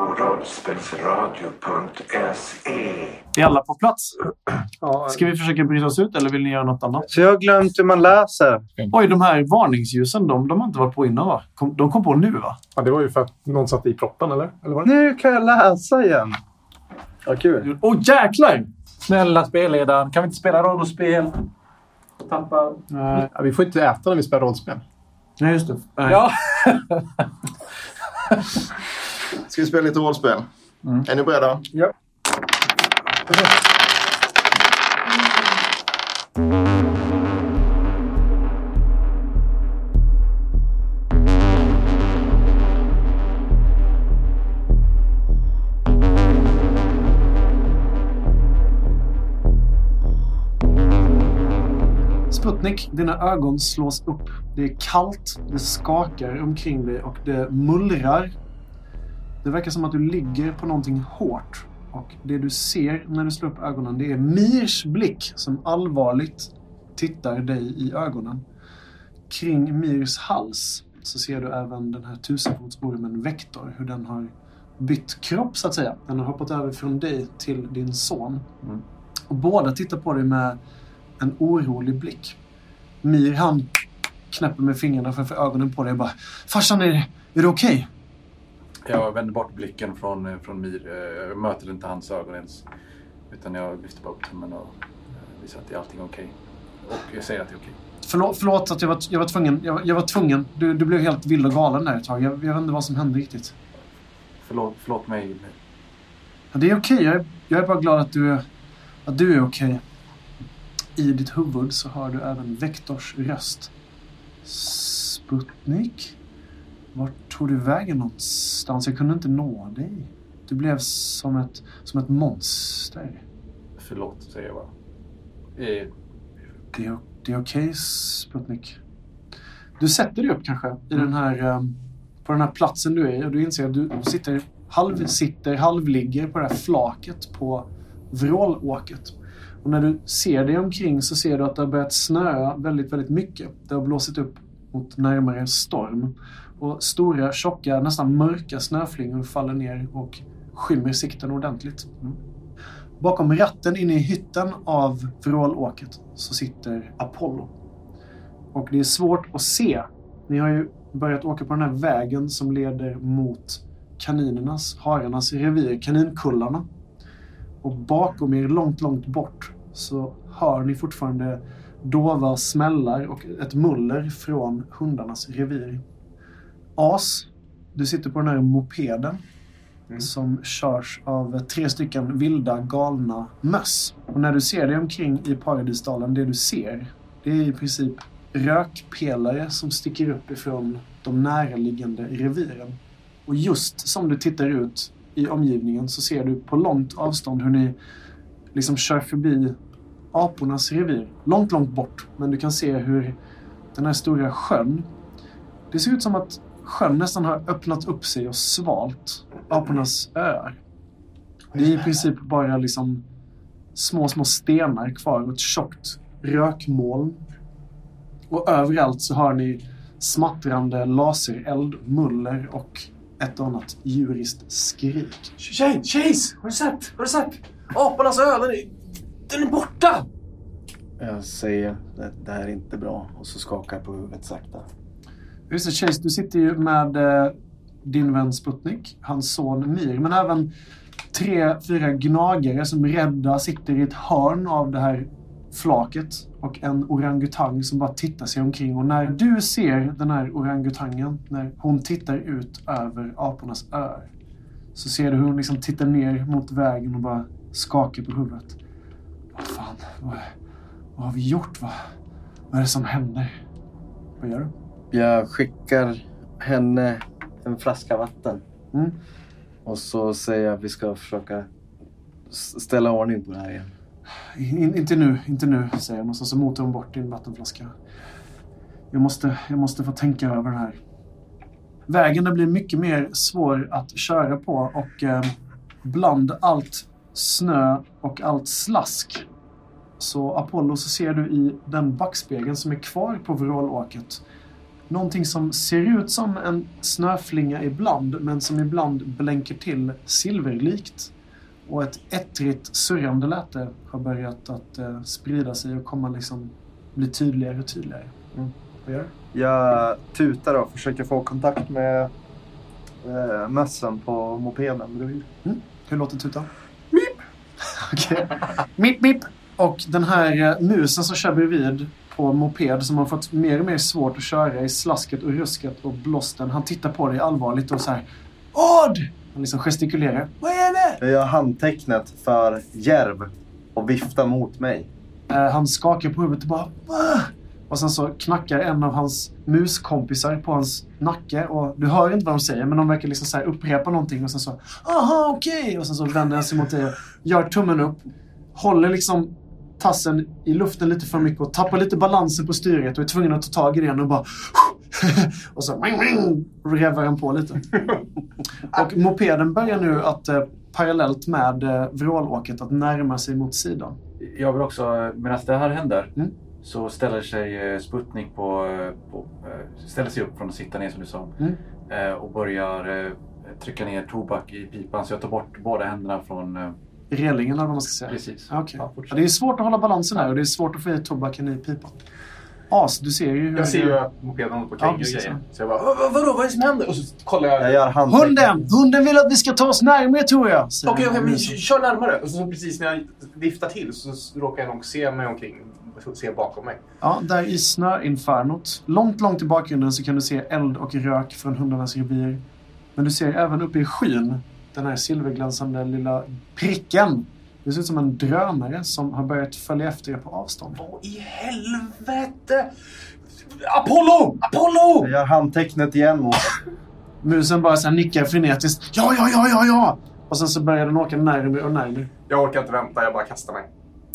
på rollspelsradio.se. Är alla på plats? Ska vi försöka bryta oss ut eller vill ni göra något annat? så jag har glömt hur man läser. Oj, de här varningsljusen, de, de har inte varit på innan va? Kom, de kom på nu va? Ja, det var ju för att någon satte i proppen, eller? eller var det? Nu kan jag läsa igen. Ja, kul. Åh jäklar! Snälla spelledaren, kan vi inte spela rollspel? Tappa... Nej, Ja, vi får inte äta när vi spelar rollspel. Nej, just det. Nej. Ja! Ska vi spela lite rollspel? Är ni beredda? Ja. Sputnik, dina ögon slås upp. Det är kallt, det skakar omkring dig och det mullrar. Det verkar som att du ligger på någonting hårt. Och det du ser när du slår upp ögonen, det är Mirs blick som allvarligt tittar dig i ögonen. Kring Mirs hals så ser du även den här tusenfotsormen Vektor, hur den har bytt kropp så att säga. Den har hoppat över från dig till din son. Och båda tittar på dig med en orolig blick. Mir han knäpper med fingrarna framför ögonen på dig och bara Farsan, är, är det okej? Jag vänder bort blicken från, eh, från Mir. Eh, Jag möter inte hans ögon ens. Utan jag lyfter bara upp tummen och eh, visar att allting är okej. Och jag säger att det är okej. Förlåt, förlåt att jag var, jag var tvungen. Jag, var- jag var tvungen. Du, du blev helt vild och galen där ett tag. Jag, jag vet inte vad som hände riktigt. Förlåt, förlåt mig. Ja, det är okej. Jag, är- jag är bara glad att du, att du är okej. I ditt huvud så hör du även Vektors röst. Sputnik? Vart tog du vägen någonstans? Jag kunde inte nå dig. Du blev som ett, som ett monster. Förlåt, säger jag bara. Eh, Det är, det är okej, Sputnik. Du sätter dig upp kanske i den här, eh, på den här platsen du är i och du inser att du sitter, halvsitter, halvligger på det här flaket på vrålåket. Och när du ser dig omkring så ser du att det har börjat snöa väldigt, väldigt mycket. Det har blåsit upp mot närmare storm. Och stora, tjocka, nästan mörka snöflingor faller ner och skymmer sikten ordentligt. Mm. Bakom ratten inne i hytten av vrålåket så sitter Apollo. Och det är svårt att se. Ni har ju börjat åka på den här vägen som leder mot kaninernas, hararnas revir, kaninkullarna. Och bakom er, långt, långt bort, så hör ni fortfarande dova smällar och ett muller från hundarnas revir. As, du sitter på den här mopeden som körs av tre stycken vilda galna möss. Och när du ser dig omkring i Paradisdalen, det du ser, det är i princip rökpelare som sticker upp ifrån de närliggande reviren. Och just som du tittar ut i omgivningen så ser du på långt avstånd hur ni liksom kör förbi apornas revir. Långt, långt bort. Men du kan se hur den här stora sjön, det ser ut som att sjön nästan har öppnat upp sig och svalt apornas öar. Det är i princip bara liksom små, små stenar kvar och ett tjockt rökmoln. Och överallt så har ni smattrande lasereld, muller och ett och annat djuriskt skrik. Chase! Chase! Har du sett? Har du sett? Apornas ö, den är, den är borta! Jag säger det, det här är inte bra och så skakar jag på huvudet sakta. Just det, Chase, du sitter ju med eh, din vän Sputnik, hans son Mir, men även tre, fyra gnagare som rädda sitter i ett hörn av det här flaket och en orangutang som bara tittar sig omkring. Och när du ser den här orangutangen, när hon tittar ut över apornas öar, så ser du hur hon liksom tittar ner mot vägen och bara skakar på huvudet. Vad fan, vad, vad har vi gjort? Vad, vad är det som händer? Vad gör du? Jag skickar henne en flaska vatten. Mm. Och så säger jag att vi ska försöka ställa ordning på det här igen. In, inte nu, inte nu, säger hon och så, motar hon bort din vattenflaska. Jag måste, jag måste få tänka över det här. Vägen den blir mycket mer svår att köra på och eh, bland allt snö och allt slask så Apollo så ser du i den backspegeln som är kvar på vrålåket någonting som ser ut som en snöflinga ibland, men som ibland blänker till silverlikt. Och ett ettrigt surrande läte har börjat att eh, sprida sig och komma liksom bli tydligare och tydligare. Mm. Vad gör du? Jag tutar och försöker få kontakt med eh, mössen på mopeden bredvid. Hur låter tutan? Mip! Okej. Mip, mip! Och den här eh, musen som kör bredvid på moped som har fått mer och mer svårt att köra i slasket och rusket och blåsten. Han tittar på dig allvarligt och så här Odd! Han liksom gestikulerar. Vad är det? Jag gör handtecknet för järv och viftar mot mig. Eh, han skakar på huvudet och bara Va? Och sen så knackar en av hans muskompisar på hans nacke och du hör inte vad de säger men de verkar liksom så här upprepa någonting och sen så Aha, okej! Och sen så vänder han sig mot dig och gör tummen upp. Håller liksom tassen i luften lite för mycket och tappar lite balansen på styret och är tvungen att ta tag i den och bara och så revar han på lite. Och mopeden börjar nu att eh, parallellt med eh, vrålåket att närma sig mot sidan. Jag vill också, medan det här händer, Mm. så ställer sig eh, Sputnik på, eh, på eh, ställer sig upp från att sitta ner som du sa. Mm. Eh, och börjar trycka ner tobak i pipan. Så jag tar bort båda händerna från... Relingen eller vad man ska säga. precis. Ja, Okej. Ja. Ja, det är svårt att hålla balansen här och det är svårt att få i tobaken i pipan. As, du ser ju hur... Jag ser ju att mopeden håller på att Ja, och grejer. Så jag bara, "Vad- vad- vadå, vad är det som händer? Och så kollar jag. Jag gör. Hunden! Hunden vill att vi ska ta oss närmare tror jag. Okej, okej, men musen. kör närmare. Och så precis när jag viftar till så råkar jag nog se mig omkring. Se bakom mig. Ja, där i snöinfernot. Långt, långt i bakgrunden så kan du se eld och rök från hundarnas revir. Men du ser även uppe i skyn den här silverglänsande lilla pricken. Det ser ut som en drönare som har börjat följa efter er på avstånd. Vad i helvete? Apollo! Apollo! Jag gör handtecknet igen mot... Musen bara så här nickar frenetiskt. Ja, ja, ja, ja, ja! Och sen så börjar den åka närmare och närmare. Jag orkar inte vänta, jag bara kastar mig.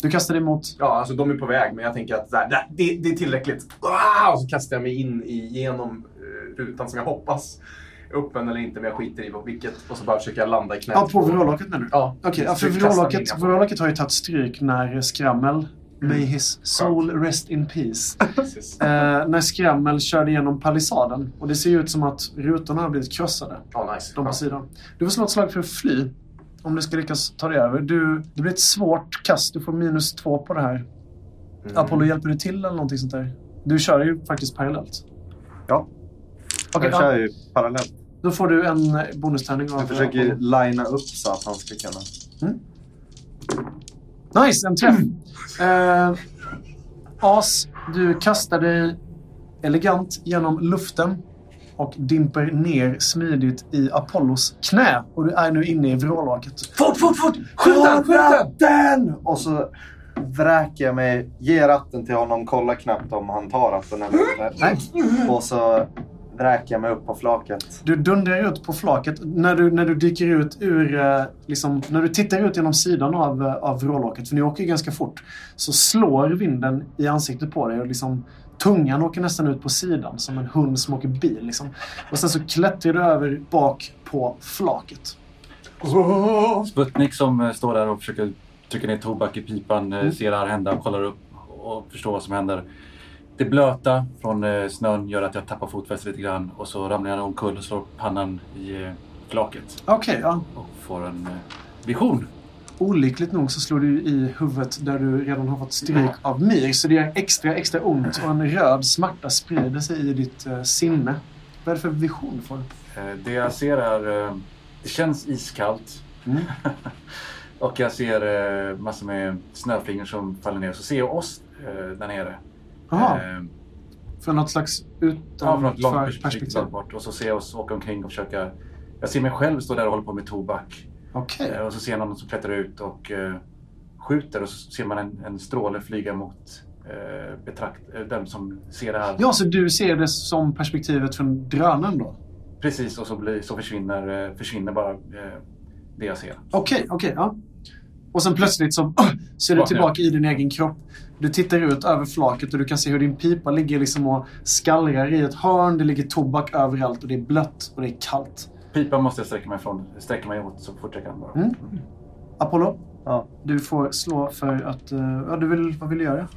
Du kastar dig mot... Ja, alltså de är på väg, men jag tänker att där, där, det, det är tillräckligt. Ah! Och så kastar jag mig in i, genom eh, rutan som jag hoppas öppen eller inte, men jag skiter i vilket. Och så bara försöker jag landa i knät. Ja, på vrålåket menar du? Ja, Okej, ja, för in. vrålåket har ju tagit stryk när Skrammel, may his soul rest in peace, eh, när Skrammel körde igenom palissaden. Och det ser ju ut som att rutorna har blivit krossade, Ja, nice. de på sidan. Du får slå ett slag för att fly, om du ska lyckas ta dig över. Du, det blir ett svårt kast, du får minus två på det här. Mm. Apollo, hjälper du till eller någonting sånt där? Du kör ju faktiskt parallellt. Ja. Okej, jag ja, kör ju parallellt. då får du en bonustärning av Jag försöker Apollo. linea upp så att han ska kunna... Nice, en träff. Eh, As, du kastar dig elegant genom luften och dimper ner smidigt i Apollos knä. Och du är nu inne i vrålåket. Fort, fort, fort! Skjut den! Skjut den! Och så vräker jag mig, ger ratten till honom, kollar knappt om han tar ratten eller inte. Och så vräker jag mig upp på flaket. Du dundrar ut på flaket. När du, när du dyker ut ur... eh, Liksom, när du tittar ut genom sidan av, eh, av vrålåket, för ni åker ju ganska fort, så slår vinden i ansiktet på dig och liksom tungan åker nästan ut på sidan som en hund som åker bil. Liksom. Och sen så klättrar du över bak på flaket. Sputnik som eh, står där och försöker trycka ner tobak i pipan, eh, ser det här hända, kollar upp och förstår vad som händer. Det blöta från eh, snön gör att jag tappar fotfästet lite grann och så ramlar jag omkull och slår pannan i eh, flaket Okej, ja. och får en eh, vision. Olyckligt nog så slår du i huvudet där du redan har fått stryk av Mir. Så det gör extra, extra ont och en röd smärta sprider sig i ditt sinne. Vad är det för vision du får? Eh, Det jag ser är, det känns iskallt. Mm. och jag ser massor med snöflingor som faller ner. Så ser jag oss där nere. Jaha, Eh, för något slags Ja, från ett långt perspektiv. perspektiv. bort. Och så ser jag oss åka omkring och försöka... Jag ser mig själv stå där och hålla på med tobak. Okej. Eh, Och så ser jag någon som klättrar ut och eh, skjuter och så ser man en, en stråle flyga mot eh, betrakt, eh, den som ser det här. Ja, så du ser det som perspektivet från drönaren då? Precis, och så, blir, så försvinner, eh, försvinner bara det jag ser. Okej, okej, ja. Och sen plötsligt så, så är du tillbaka i din egen kropp. Du tittar ut över flaket och du kan se hur din pipa ligger liksom och skallrar i ett hörn. Det ligger tobak överallt och det är blött och det är kallt. Pipan måste jag sträcka mig, från, sträcka mig åt så fort jag kan. Bara. Mm. Apollo, Ja. du får slå för att... eh, ja, du vill, vad vill du göra?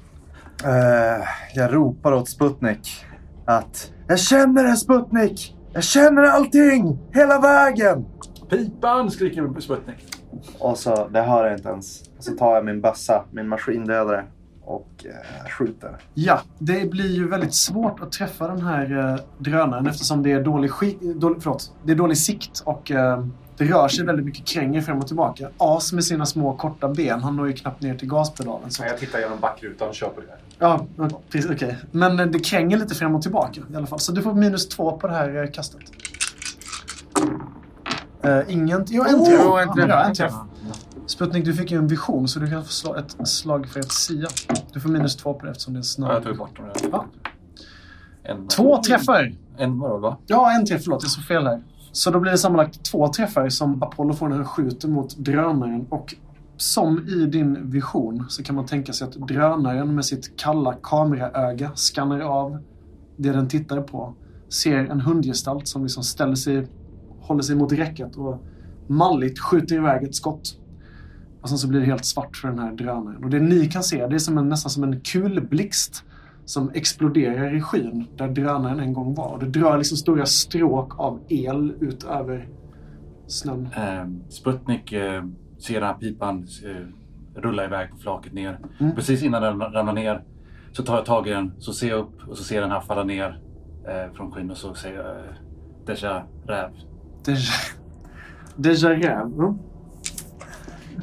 Eh, jag ropar åt Sputnik att jag känner det Sputnik! Jag känner allting! Hela vägen! Pipan! skriker Sputnik. Och så, det hör jag inte ens. Och så tar jag min bössa, min maskindödare och eh, skjuter. Ja, det blir ju väldigt svårt att träffa den här eh, drönaren eftersom det är dålig, skik, dålig, förlåt, det är dålig sikt och eh, det rör sig väldigt mycket kränger fram och tillbaka. As med sina små korta ben, han når ju knappt ner till gaspedalen. Så. Jag tittar genom backrutan och kör på det här. Ja, precis, okej. Men eh, det kränger lite fram och tillbaka i alla fall. Så du får minus två på det här eh, kastet. Uh, ingen... Jo, en träff. Oh, en träff. Ja, en träff. Sputnik, du fick ju en vision så du kan få slå ett slag för ett sia. Du får minus två på det eftersom det är Ja, jag snarare. tog bort dem där. Ja. Två träffar! En vadå, va? Ja, en träff. Förlåt, jag såg fel här. Så då blir det sammanlagt två träffar som Apollo får när han skjuter mot drönaren. Och som i din vision så kan man tänka sig att drönaren med sitt kalla kameraöga skannar av det den tittar på. Ser en hundgestalt som liksom ställer sig, håller sig mot räcket och malligt skjuter iväg ett skott. Och sen så blir det helt svart för den här drönaren. Och det ni kan se, det är som en, nästan som en kulblixt som exploderar i skyn där drönaren en gång var. Och det drar liksom stora stråk av el ut över snön. Eh, Sputnik eh, ser den här pipan eh, rulla iväg på flaket ner. Mm. Precis innan den ramlar ner så tar jag tag i den, så ser jag upp och så ser den här falla ner eh, från skyn och så säger jag eh, Deja räv. Deja, Deja Rev. Mm.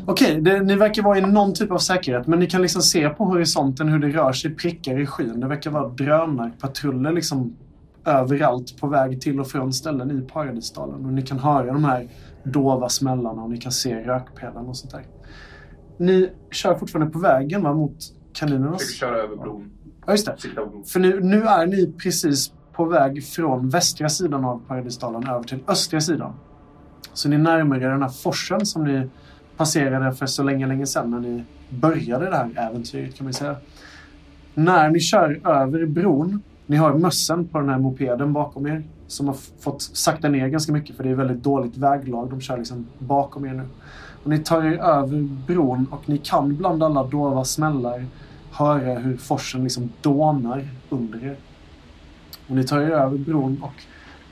Okej, det- ni verkar vara i någon typ av säkerhet, men ni kan liksom se på horisonten hur det rör sig prickar i skyn. Det verkar vara drönarpatruller liksom överallt på väg till och från ställen i Paradisdalen. Och ni kan höra de här dova smällarna och ni kan se rökpelarna och sånt där. Ni kör fortfarande på vägen va, mot kaninernas... Försöker köra över bron. Ja, just det. För nu, nu är ni precis på väg från västra sidan av Paradisdalen över till östra sidan. Så ni närmar er den här forsen som ni passerade för så länge, länge sedan när ni började det här äventyret kan man säga. När ni kör över bron, ni har mössen på den här mopeden bakom er som har fått sakta ner ganska mycket för det är väldigt dåligt väglag. De kör liksom bakom er nu. Och ni tar er över bron och ni kan bland alla dova smällar höra hur forsen liksom dånar under er. Och ni tar er över bron och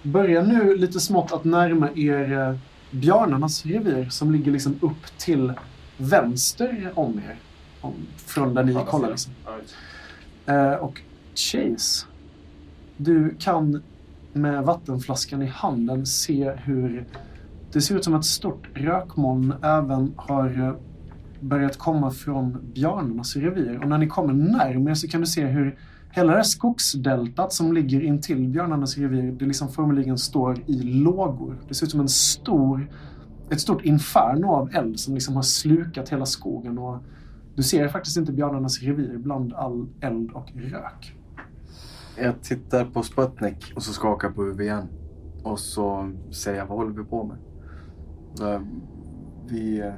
börjar nu lite smått att närma er eh, björnarnas revir som ligger liksom upp till vänster om er. Om, från där ni Andra kollar. Liksom. Ja. Eh, och Chase, du kan med vattenflaskan i handen se hur det ser ut som ett stort rökmoln även har eh, börjat komma från björnarnas revir. Och när ni kommer närmare så kan du se hur hela det här skogsdeltat som ligger intill björnarnas revir, det liksom formligen står i lågor. Det ser ut som en stor, ett stort inferno av eld som liksom har slukat hela skogen. Och du ser faktiskt inte björnarnas revir bland all eld och rök. Jag tittar på Sputnik och så skakar jag på huvudet igen. Och så säger jag, vad håller vi på med? Eh, vi,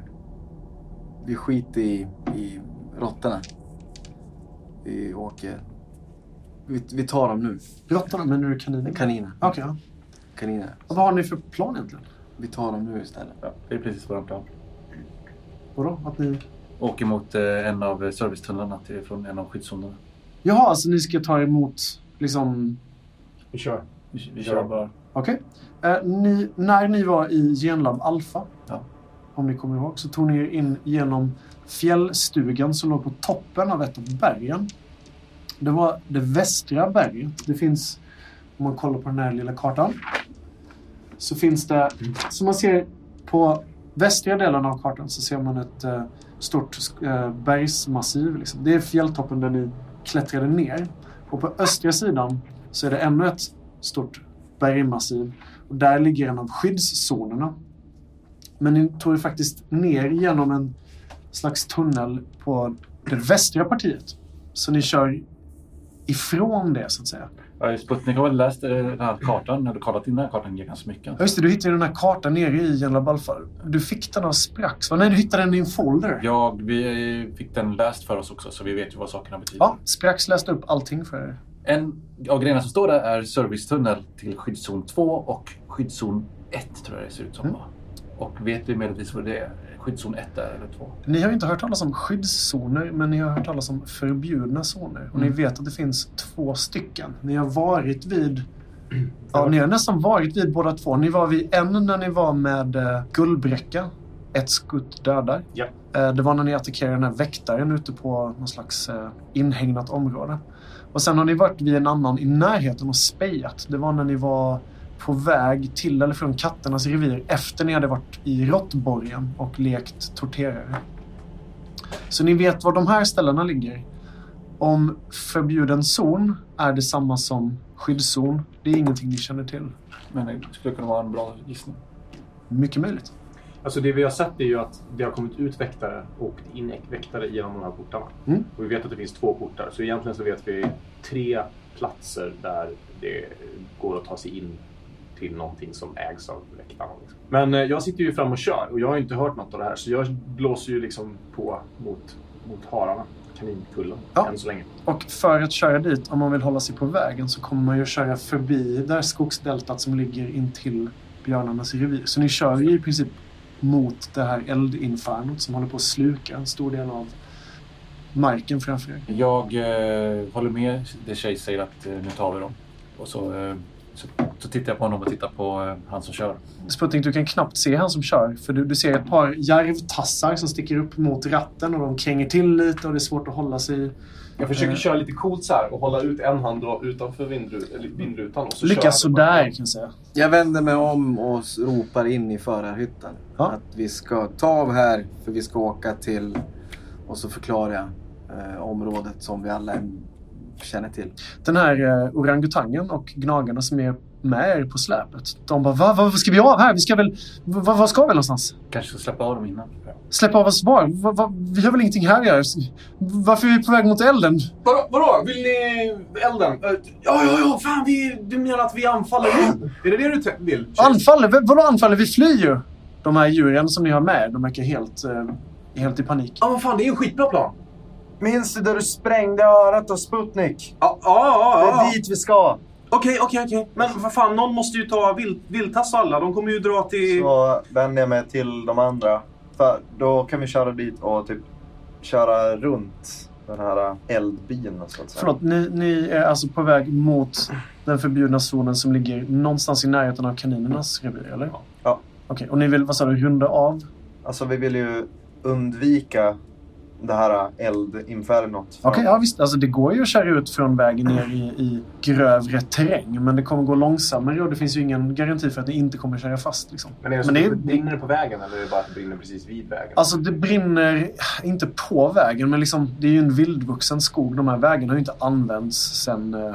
vi skiter i, i råttorna. Vi åker... Vi, vi tar dem nu. Råttorna, menar du kaniner? Kaniner. Okej, ja. Kaniner. Och vad har ni för plan egentligen? Vi tar dem nu istället. Ja, det är precis vår plan. Vadå? Att ni... Åker mot eh, en av servicetunnlarna till, från en av skyddszonerna. Jaha, alltså ni ska ta emot liksom... Vi kör. Vi, vi kör bara. Okej. Eh, ni, när ni var i Genlab Alpha, Ja. om ni kommer ihåg, så tog ni er in genom fjällstugan som låg på toppen av ett av bergen. Det var det västra berget. Det finns, om man kollar på den här lilla kartan, så finns det, som man ser på västra delen av kartan så ser man ett eh, stort eh, bergsmassiv. Liksom. Det är fjälltoppen där ni klättrade ner. Och på östra sidan så är det ännu ett stort bergmassiv. Och där ligger en av skyddszonerna. Men ni tog er faktiskt ner genom en slags tunnel på det västra partiet. Så ni kör ifrån det så att säga. Ja, Sputnik har väl läst den här kartan, eller kollat in den här kartan ganska mycket. Ja, just det, du hittade den här kartan nere i Genlab Alpha. Du fick den av Sprax, va? Nej, du hittade den i en folder. Ja, vi fick den läst för oss också så vi vet ju vad sakerna betyder. Ja, Sprax läste upp allting för er. En av grejerna som står där är servicetunnel till skyddszon 2 och skyddszon 1 tror jag det ser ut som. Mm. Och vet vi möjligtvis vad det är? Skyddszon 1 är eller 2? Ni har inte hört talas om skyddszoner, men ni har hört talas om förbjudna zoner. Och ni Mm. vet att det finns två stycken. Ni har varit vid... Ja, ni har nästan varit vid båda två. Ni var vid en när ni var med eh, Gullbräcka. Ett skutt dödar. Ja. Eh, det var när ni attackerade den här väktaren ute på någon slags eh, inhägnat område. Och sen har ni varit vid en annan i närheten och spejat. Det var när ni var på väg till eller från katternas revir efter ni hade varit i råttborgen och lekt torterare. Så ni vet var de här ställena ligger. Om förbjuden zon är detsamma som skyddszon, det är ingenting ni känner till. Men det skulle kunna vara en bra gissning. Mycket möjligt. Alltså det vi har sett är ju att det har kommit ut väktare och in väktare genom de här portarna. Mm. Och vi vet att det finns två portar. Så egentligen så vet vi tre platser där det går att ta sig in till någonting som ägs av väktarna. Liksom. Men eh, jag sitter ju fram och kör och jag har ju inte hört något av det här. Så jag blåser ju liksom på mot, mot hararna, kaninkullen, Ja. än så länge. Och för att köra dit, om man vill hålla sig på vägen, så kommer man ju köra förbi det här skogsdeltat som ligger in till björnarnas revir. Så ni kör ju i princip mot det här eldinfernot som håller på att sluka en stor del av marken framför er. Jag eh, håller med det Chase säger att eh, nu tar vi dem. Och så, eh, så, så tittar jag på honom och tittar på eh, han som kör. Sputnik, du kan knappt se han som kör. För du, du ser ett par järvtassar som sticker upp mot ratten och de kränger till lite och det är svårt att hålla sig. Jag försöker Eh. köra lite coolt så här och hålla ut en hand då utanför vindru- eller vindrutan. Och så Lyckas sådär kan jag säga. Jag vänder mig om och s- ropar in i förarhytten. Ja. Att vi ska ta av här för vi ska åka till... Och så förklarar jag eh, området som vi alla känner till. Den här eh, orangutangen och gnagarna som är med er på släpet. De bara, va, va, vad ska vi av här? Vi ska väl... Va, vad ska vi någonstans? Kanske ska släppa av dem innan. Släppa av oss var? Va, va, vi har väl ingenting här att göra? Varför är vi på väg mot elden? Vadå? vadå? Vill ni elden? Eh, Ja, ja, ja. Fan, vi, du menar att vi anfaller nu? Är det det du vill? Anfaller? Vadå anfaller? Vi flyr ju! De här djuren som ni har med, de verkar helt, eh, helt i panik. Ja, men fan, det är en skitbra plan. Minns du där du sprängde örat av Sputnik? Ja, ja, Det ja. är dit vi ska. Okej, okej, okej. Men vad fan, någon måste ju ta vilt, vilttass och alla. De kommer ju dra till... Så vänder jag mig till de andra. För då kan vi köra dit och typ köra runt den här eldbyn så att säga. Förlåt, ni, ni är alltså på väg mot den förbjudna zonen som ligger någonstans i närheten av kaninernas revir, eller? Ja. Okej, och ni vill, vad sa du, runda av? Alltså vi vill ju undvika det här eldinfernot. Okej, ja visst. Alltså det går ju att köra ut från vägen ner i, i grövre terräng. Men det kommer gå långsammare och det finns ju ingen garanti för att ni inte kommer köra fast. Liksom. Men är det så Men det det brinner det på vägen eller är det bara att det brinner precis vid vägen? Alltså det brinner, inte på vägen, men liksom, det är ju en vildvuxen skog. De här vägarna har ju inte använts sen eh,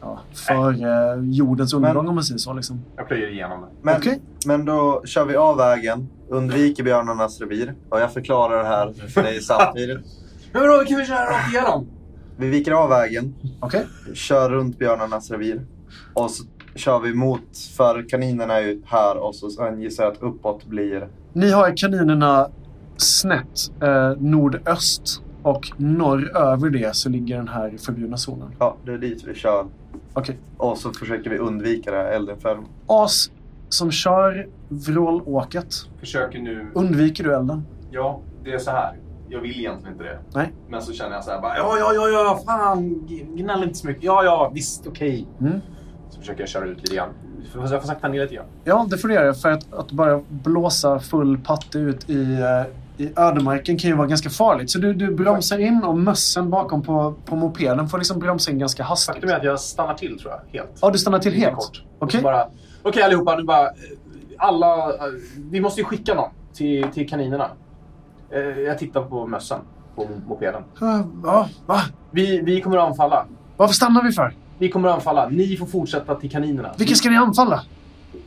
ja, före jordens undergång om man säger så. Liksom. Jag plöjer igenom det. Men, Okej. men då kör vi av vägen, undviker björnarnas revir. Och jag förklarar det här för dig samtidigt. Men vadå, kan vi köra rakt igenom? Vi viker av vägen, Okej? kör runt björnarnas revir. Och så kör vi mot, för kaninerna är ju här och så sen gissar jag att uppåt blir... Ni har kaninerna snett eh, nordöst och norr över det så ligger den här förbjudna zonen. Ja, det är dit vi kör. Okej. Och så försöker vi undvika det här eldinfernot. As som kör vrålåket. Försöker nu... Undviker du elden? Ja, det är så här. Jag vill egentligen inte det. Nej. Men så känner jag så här bara, ja, ja, ja, ja, fan, gnäll inte så mycket. Ja, ja, visst, okej. Mm. Så försöker jag köra ut lite grann. Jag får sakta ner lite grann. Ja, det får du göra. För att, att bara blåsa full patte ut i, eh, i ödemarken kan ju vara ganska farligt. Så du, du bromsar in och mössen bakom på, på mopeden får liksom bromsa in ganska hastigt. Faktum är att jag stannar till tror jag, helt. Ja, du stannar till helt? kort. Och Okej. Okej allihopa, nu bara... eh, Alla... eh, Vi måste ju skicka någon till, till kaninerna. Eh, Jag tittar på mössen på mopeden. Ja, va? Vi, vi kommer att anfalla. Varför stannar vi för? Vi kommer att anfalla. Ni får fortsätta till kaninerna. Vilka ska ni anfalla?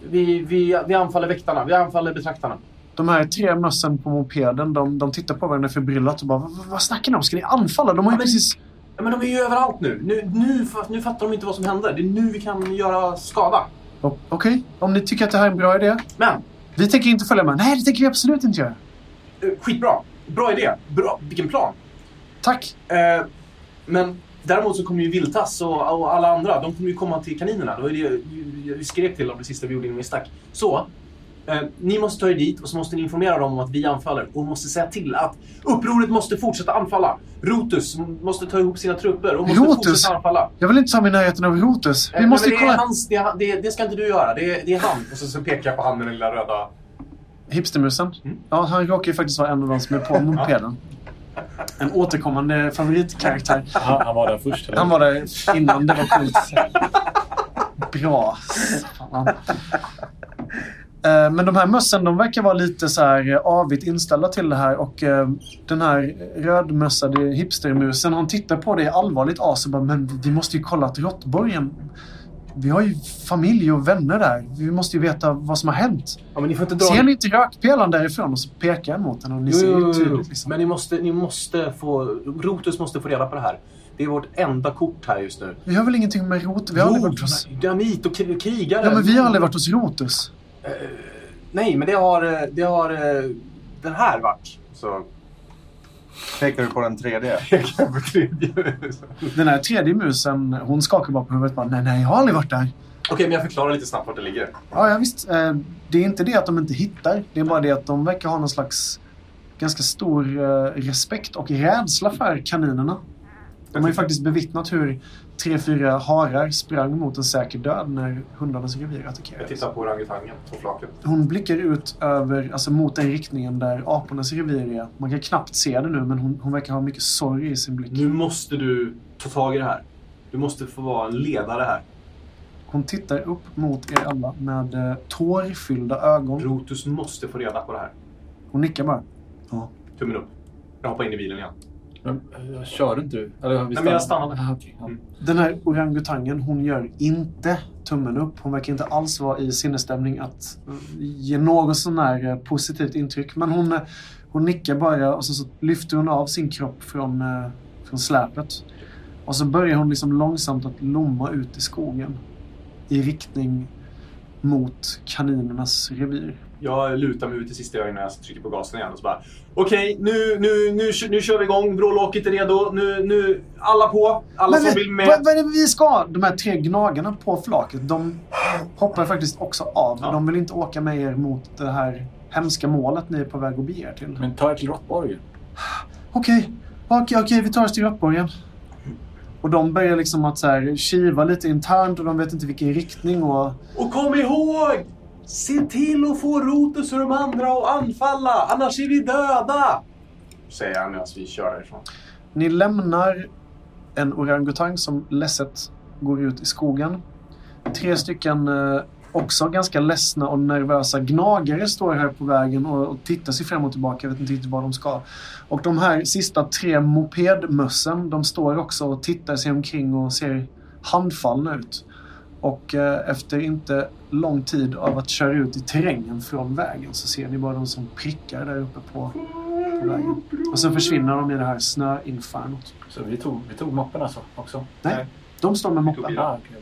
Vi, vi, vi anfaller väktarna. Vi anfaller betraktarna. De här tre mössen på mopeden, de, de tittar på varandra förbryllat och bara vad, vad snackar ni om? Ska ni anfalla? De har ju Ja, men- precis... Ja, men de är ju överallt nu. Nu, nu. nu fattar de inte vad som händer. Det är nu vi kan göra skada. Okej, om ni tycker att det här är en bra idé. Men, Vi tänker inte följa med. Nej, det tänker vi absolut inte göra. eh, skitbra. Bra idé. Bra. Vilken plan. Tack. Eh, men däremot så kommer ju Viltas och, och alla andra, de kommer ju komma till kaninerna. Det var ju det vi skrek till dem det sista vi gjorde innan vi stack. Så, Eh, ni måste ta er dit och så måste ni informera dem om att vi anfaller och måste säga till att upproret måste fortsätta anfalla. Rotus måste ta ihop sina trupper och måste Rotus? fortsätta anfalla. Jag vill inte mig i närheten av Rotus. Eh, Vi måste men ju det, är kolla... hans, det, är, det, det ska inte du göra. Det är, det är han. Och så, så pekar jag på han med den lilla röda... Hipstermusen. Mm. Ja, han råkar ju faktiskt vara en av de som är på mopeden. En återkommande favoritkaraktär. Han, han var där först. Eller? Han var där innan det var coolt. Bra. Fan. Eh, Men de här mössen de verkar vara lite så här eh, avigt inställda till det här och eh, den här rödmössade hipstermusen han tittar på det allvarligt as och bara men vi måste ju kolla att råttborgen vi har ju familj och vänner där. Vi måste ju veta vad som har hänt. Ja, men ni får inte dra... Ser ni inte rökpelaren därifrån? Och så pekar jag mot den och ni ser ju tydligt liksom. Men ni måste, ni måste få... Rotus måste få reda på det här. Det är vårt enda kort här just nu. Vi har väl ingenting med rot... Vi har aldrig Jo, varit hos... dynamit och kri- krigare. Ja, men vi har aldrig varit hos Rotus. Eh, nej, men det har, eh, det har eh, den här varit. Så Pekar du på den tredje? pekar jag på tredje. Den här tredje musen, hon skakar bara på huvudet bara, nej, nej, jag har aldrig varit där. Okej, men jag förklarar lite snabbt vart det ligger. Ja, ja visst. Det är inte det att de inte hittar. Det är bara det att de verkar ha någon slags ganska stor respekt och rädsla för kaninerna. De har ju faktiskt bevittnat hur tre, fyra harar sprang mot en säker död när hundarnas revir Jag attackerades. tittar på orangutangen på flaket. Hon blickar ut över, alltså mot den riktningen där apornas revir är. Man kan knappt se det nu, men hon, hon verkar ha mycket sorg i sin blick. Nu måste du ta tag i det här. Du måste få vara en ledare här. Hon tittar upp mot er alla med eh, tårfyllda ögon. Rotus måste få reda på det här. Hon nickar bara. Tummen upp. Jag hoppar in i bilen igen. Körde inte du? Eller, vi Nej, men jag stannade. Ah, okej, ja. Mm. Den här orangutangen, hon gör inte tummen upp. Hon verkar inte alls vara i sinnesstämning att ge något sån här eh, positivt intryck. Men hon, eh, hon nickar bara och så, så lyfter hon av sin kropp från, eh, från släpet. Och så börjar hon liksom långsamt att lomma ut i skogen. I riktning mot kaninernas revir. Jag lutar mig ut i sista ögonen när jag trycker på gasen igen och så bara Okej, nu, nu, nu, kö- nu kör vi igång. Vrålåket är redo. Nu, nu, alla på. Alla Men som vi- vill med. Vad, vad är det vi ska? De här tre gnagarna på flaket, de hoppar faktiskt också av. Ja. De vill inte åka med er mot det här hemska målet ni är på väg att bege er till. Men ta er till Råttborgen. Okej, okej, okej, vi tar oss till Råttborgen. Och de börjar liksom att så här kiva lite internt och de vet inte vilken riktning och... Och kom ihåg! Se till att få Rotus och de andra att anfalla, annars är vi döda! Säger han medan vi kör därifrån. Ni lämnar en orangutang som ledset går ut i skogen. Tre stycken eh, också ganska ledsna och nervösa gnagare står här på vägen och, och tittar sig fram och tillbaka. Jag vet inte riktigt var de ska. Och de här sista tre mopedmössen, de står också och tittar sig omkring och ser handfallna ut. Och eh, efter inte lång tid av att köra ut i terrängen från vägen så ser ni bara de som prickar där uppe på, på vägen. Och så försvinner de i det här snöinfernot. Så vi tog, vi tog moppen alltså också? Nej, de står med moppen. Ah, okej.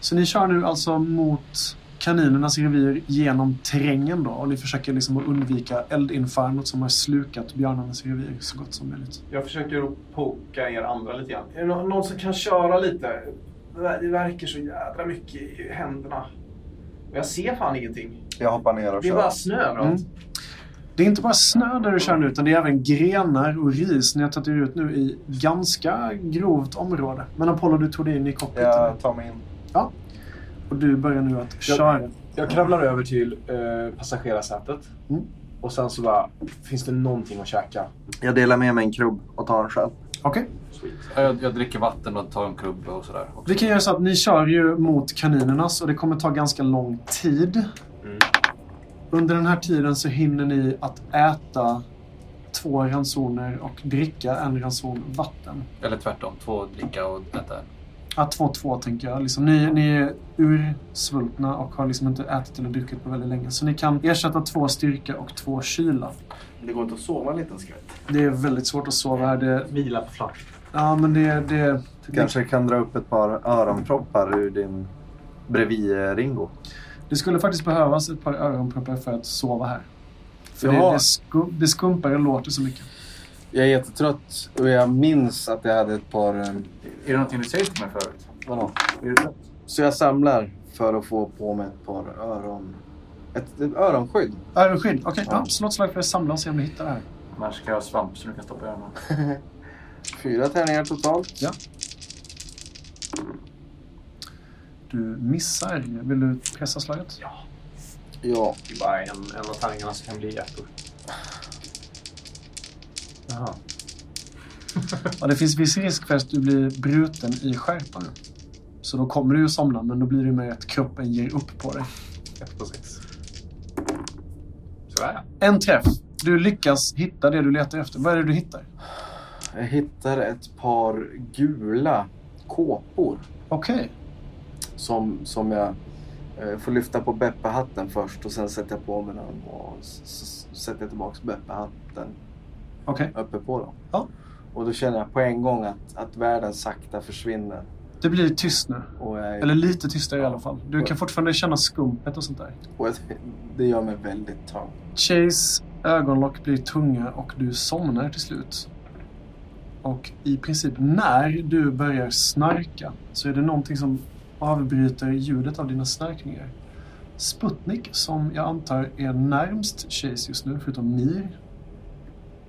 Så ni kör nu alltså mot kaninernas revir genom terrängen då och ni försöker liksom att undvika eldinfernot som har slukat björnarnas revir så gott som möjligt. Jag försöker poka er andra lite grann. Är det nå- någon som kan köra lite? Det Det verkar så jädra mycket i händerna. Och jag ser fan ingenting. Jag hoppar ner och Det är kör. bara snö överallt. Mm. Det är inte bara snö där du kör nu utan det är även grenar och ris. Ni har tagit er ut nu i ganska grovt område. Men Apollo, du tog dig in i cockpiten. Jag tar mig in. Och du börjar nu att Jag- köra. Jag kravlar över till eh, passagerarsätet. Mm. Och sen så bara, finns det någonting att käka? Jag delar med mig en krubb och tar en själv. Okej. Ja, Jag, jag dricker vatten och tar en klubb och sådär. också. Vi kan göra så att ni kör ju mot kaninernas och det kommer ta ganska lång tid. Mm. Under den här tiden så hinner ni att äta två ransoner och dricka en ranson vatten. Eller tvärtom, två dricka och äta en. Ja, två två tänker jag. Liksom, ni, ni är ursvultna och har liksom inte ätit eller druckit på väldigt länge. Så ni kan ersätta två styrka och två kyla. Det går inte att sova en liten skvätt. Det är väldigt svårt att sova här. Det, Vila på flak. ja, men det, det, Du kanske kan dra upp ett par öronproppar ur din bredvid-Ringo. det skulle faktiskt behövas ett par öronproppar för att sova här. För det, det, skum, det skumpar och låter så mycket. Jag är jättetrött och jag minns att jag hade ett par... eh, Är det någonting du säger till mig förut? Vadå? Är det rätt? Så jag samlar för att få på mig ett par öron... Ett, ett öronskydd. Öronskydd. Okej, Ja. ja. slå ett slag för att samla och se om du hittar det här. Annars ska jag ha svamp som du kan stoppa i öronen. Fyra tärningar totalt. Ja. Du missar. Vill du pressa slaget? Ja. Ja. Det är bara en, en av tärningarna som kan bli ettor. Jaha. Ja, det finns viss risk för att du blir bruten i skärpan. Så då kommer du ju somna, men då blir det med att kroppen ger upp på dig. Ett på sex. Sådär ja. En träff. Du lyckas hitta det du letar efter. Vad är det du hittar? Jag hittar ett par gula kåpor Okej. som, som jag eh, får lyfta på Beppe-hatten först och sen sätter jag på mig den och s- s- sätter tillbaka Beppe-hatten Okej. uppe på dem. Ja. Och då känner jag på en gång att, att världen sakta försvinner. Det blir tyst nu. Jag, Eller lite tystare i alla fall. Du kan fortfarande känna skumpet och sånt där. och det gör mig väldigt tung. Chase ögonlock blir tunga och du somnar till slut. Och i princip när du börjar snarka så är det någonting som avbryter ljudet av dina snarkningar. Sputnik, som jag antar är närmst Chase just nu, förutom Mir,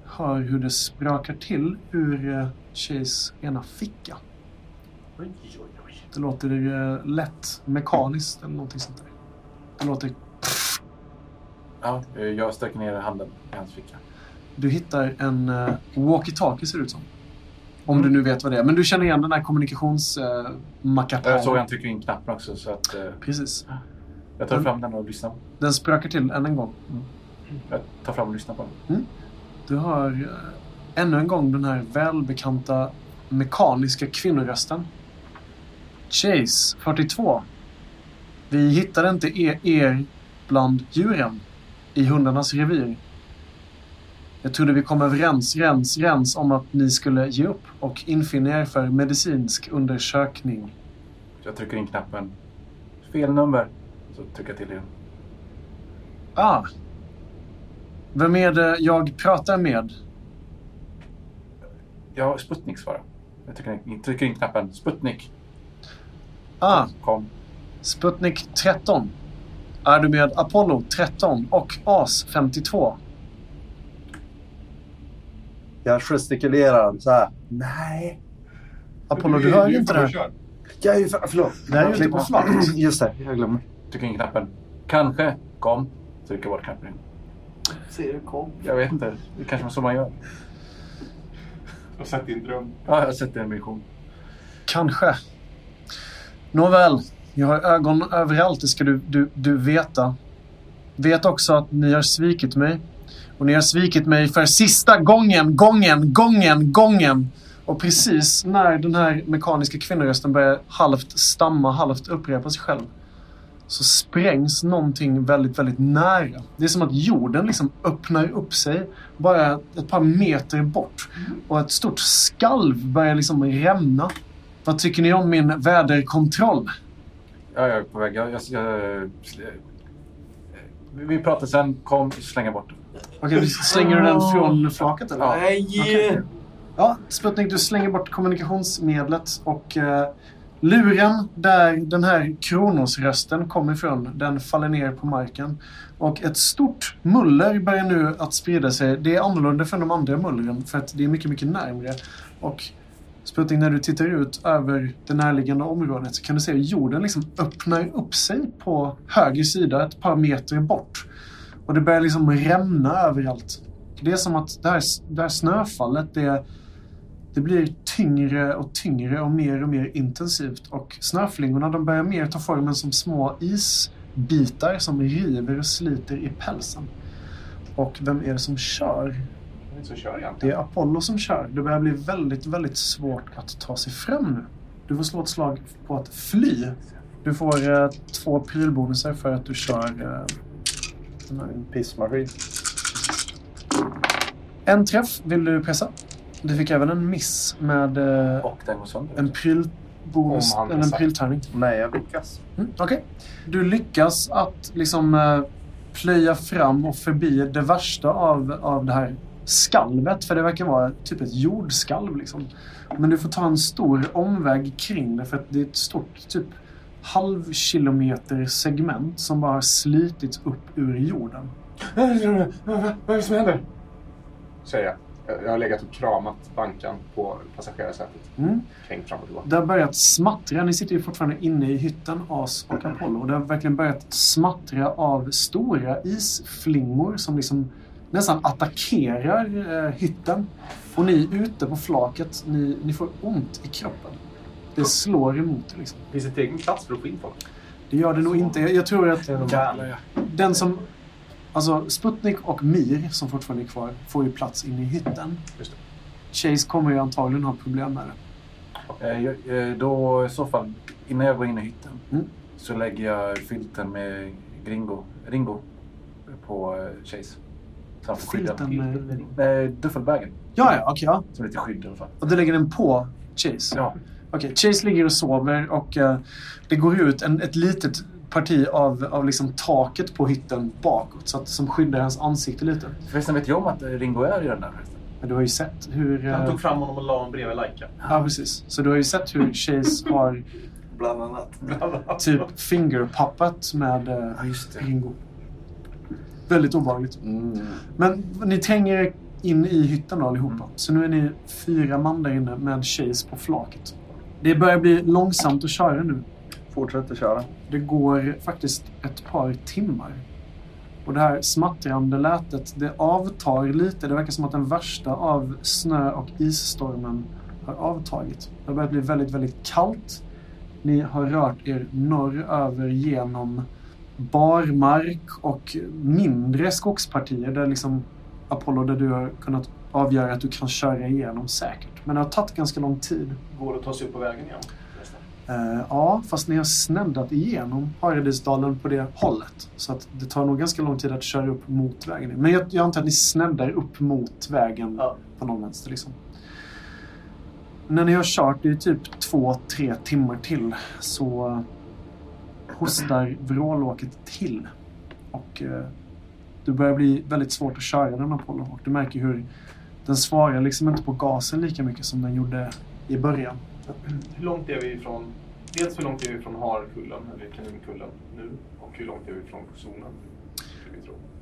hör hur det sprakar till ur eh, Chase ena ficka. Oj, oj, oj. Det låter eh, lätt mekaniskt eller någonting sånt där. Det låter Ja, eh, jag sträcker ner handen i hans ficka. Du hittar en walkie-talkie ser det ut som. Om du nu vet vad det är. Men du känner igen den här kommunikations uh, Jag såg han trycker in knappen också så att Precis. jag tar fram den och lyssnar. Den sprakar till än en gång. Jag tar fram och lyssnar på den. Du hör eh, ännu en gång den här välbekanta mekaniska kvinnorösten. Chase, 42. Vi hittade inte er, er bland djuren i hundarnas revir. Jag trodde vi kom överens rens, rens om att ni skulle ge upp och infinna er för medicinsk undersökning. Jag trycker in knappen. Fel nummer. Så trycker jag till igen. Ah. Vem är det jag pratar med? Ja, Sputnik svarar. Jag trycker in, trycker in knappen. Sputnik. Ah, Kom. Sputnik 13. Är du med Apollo 13 och AS 52? Jag gestikulerar så här. Nej. Apollo, du hör ju inte det här. Jag är ju för, förlåt. Det här är ju inte på flakt. Just det, jag glömmer. Trycker in knappen. Kanske. Kom. Trycker bort knappen igen. Ser du kom? Jag vet inte. Det är kanske så man gör. Jag har sett din dröm. Ja, jag har sett en vision. Kanske. Nåväl, jag har ögon överallt, det ska du, du, du veta. Vet också att ni har svikit mig. Och ni har svikit mig för sista gången, gången, gången, gången. Och precis när den här mekaniska kvinnorösten börjar halvt stamma, halvt upprepa sig själv. Så sprängs någonting väldigt, väldigt nära. Det är som att jorden liksom öppnar upp sig bara ett par meter bort. Och ett stort skalv börjar liksom rämna. Vad tycker ni om min väderkontroll? Ja, jag är på väg. Jag, jag, jag, vi pratar sen. Kom, slänga bort den. Okej, du slänger du den från flaket eller? Ja. Okej. Ja, Sputnik, du slänger bort kommunikationsmedlet och eh, luren där den här kronosrösten kom kommer ifrån, den faller ner på marken. Och ett stort muller börjar nu att sprida sig. Det är annorlunda från de andra mullren för att det är mycket, mycket närmre. Och Sputnik, när du tittar ut över det närliggande området så kan du se hur jorden liksom öppnar upp sig på höger sida ett par meter bort. Och det börjar liksom rämna överallt. Det är som att det här, det här snöfallet, det, det blir tyngre och tyngre och mer och mer intensivt. Och snöflingorna de börjar mer ta formen som små isbitar som river och sliter i pälsen. Och vem är det som kör? Det som kör Det egentligen? är Apollo som kör. Det börjar bli väldigt, väldigt svårt att ta sig fram nu. Du får slå ett slag på att fly. Du får eh, två prylbonusar för att du kör eh, En pissmaskin. En träff vill du pressa. Du fick även en miss med eh, Och den går sönder. en prylbonus, Om han eller en pryltärning. Nej, jag lyckas. Mm, Okej. Du lyckas att liksom eh, plöja fram och förbi det värsta av, av det här skalvet. För det verkar vara typ ett jordskalv liksom. Men du får ta en stor omväg kring det för att det är ett stort typ halvkilometer segment som bara har slitits upp ur jorden. Vad är det som händer? Säger jag. Jag- har legat och kramat bankan på passagerarsätet. Mm. Hängt fram och tillbaka. Det har börjat smattra. Ni sitter ju fortfarande inne i hytten, As och Apollo. Och det har verkligen börjat smattra av stora isflingor som liksom nästan attackerar eh, hytten. Och ni ute på flaket, ni, ni får ont i kroppen. Det slår emot er, liksom. Finns det egen plats för att få in folk? Det gör det nog inte. Jag, jag tror att den som... Alltså Sputnik och Mir, som fortfarande är kvar, får ju plats inne i hytten. Just det. Chase kommer ju antagligen ha problem med det. Eh, jag- eh, Då i så fall, innan jag går in i hytten, Mm. så lägger jag filten med Gringo, Ringo på eh, Chase. Så han får skydda. Filten med... Eh, Duffelbagen, Ja, ja, okej. ja. som lite skydd i alla fall. Och du lägger den på Chase? Ja. Okej, Chase ligger och sover och eh, det går ut en, ett litet parti av, av liksom taket på hytten bakåt så att, som skyddar hans ansikte lite. Förresten vet jag om att Ringo är i den där förresten. Men du har ju sett hur... Han Eh, tog fram honom och la honom bredvid Laika. ja, precis. Så du har ju sett hur Chase har Bland annat. typ fingerpuppat med eh, Ja, just det. Ringo. Väldigt obehagligt. Mm. Men ni tränger in i hytten då allihopa. Så nu är ni fyra man där inne med Chase på flaket. Det börjar bli långsamt att köra nu. Fortsätter köra. Det går faktiskt ett par timmar. Och det här smattrande lätet, det avtar lite. Det verkar som att den värsta av snö och isstormen har avtagit. Det har börjat bli väldigt, väldigt kallt. Ni har rört er norröver genom barmark och mindre skogspartier där liksom Apollo, där du har kunnat avgöra att du kan köra igenom säkert. Men det har tagit ganska lång tid. Går det att ta sig upp på vägen igen? Eh, ja, fast ni har sneddat igenom Paradisdalen på det hållet. Så att det tar nog ganska lång tid att köra upp mot vägen. Men jag, jag antar att ni sneddar upp mot vägen Ja. på någon vänster. Liksom. När ni har kört, det är typ två, tre timmar till, så hostar vrålåket till. Och eh, det börjar bli väldigt svårt att köra den Apollo. Och du märker hur den svarar liksom inte på gasen lika mycket som den gjorde i början. Hur långt är vi ifrån... Dels hur långt är vi från Harkullen, eller Kaninkullen, nu? Och hur långt är vi från zonen?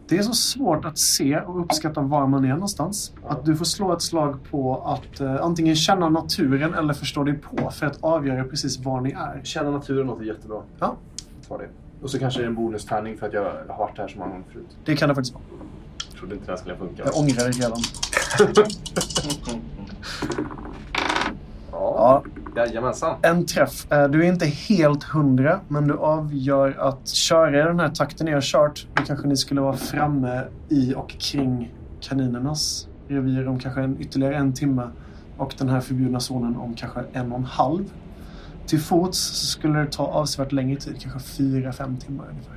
Det är så svårt att se och uppskatta var man är någonstans. Att du får slå ett slag på att eh, antingen känna naturen eller förstå dig på för att avgöra precis var ni är. Känna naturen låter jättebra. Ja. Ta det. Och så kanske det är en bonustärning för att jag har varit här så många gånger förut. Det kan det faktiskt vara. Jag trodde inte det här skulle funka. Jag ångrar det redan. Ja, jajamensan. En träff. Eh, Du är inte helt hundra, men du avgör att köra i den här takten ni har kört. Då kanske ni skulle vara framme i och kring kaninernas revir om kanske en, ytterligare en timme. Och den här förbjudna zonen om kanske en och en halv. Till fots så skulle det ta avsevärt längre tid, kanske fyra, fem timmar ungefär.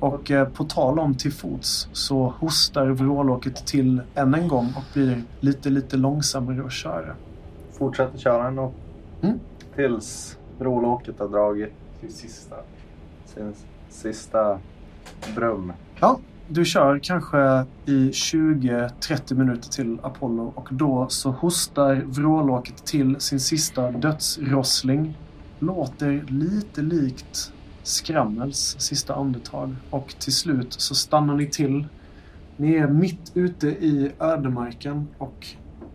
Och eh, på tal om till fots så hostar vrålåket till än en gång och blir lite, lite långsammare att köra. Fortsätter köra ändå. Mm. Tills vrålåket har dragit Till sista. sin sista brum. Ja, du kör kanske i 20-30 minuter till Apollo och då så hostar vrålåket till sin sista dödsrossling. Låter lite likt Skrammels sista andetag och till slut så stannar ni till. Ni är mitt ute i ödemarken och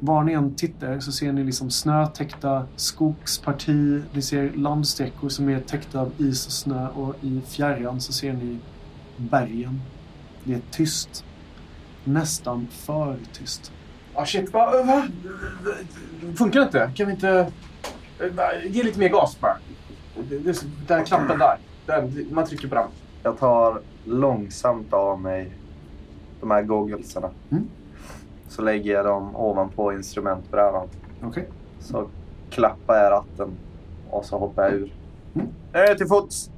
var ni än tittar så ser ni liksom snötäckta skogsparti. Ni ser landsträckor som är täckta av is och snö och i fjärran så ser ni bergen. Det är tyst. Nästan för tyst. Ah shit, va? va? Funkar det inte? Kan vi inte... eh, Ge lite mer gas bara. Den knappen där. Den, man trycker på den. Jag tar långsamt av mig de här gogglesarna. Mm. Så lägger jag dem ovanpå instrumentbrädan. Okej. Så klappar jag ratten och så hoppar jag ur. Mm. Nu är det till fots!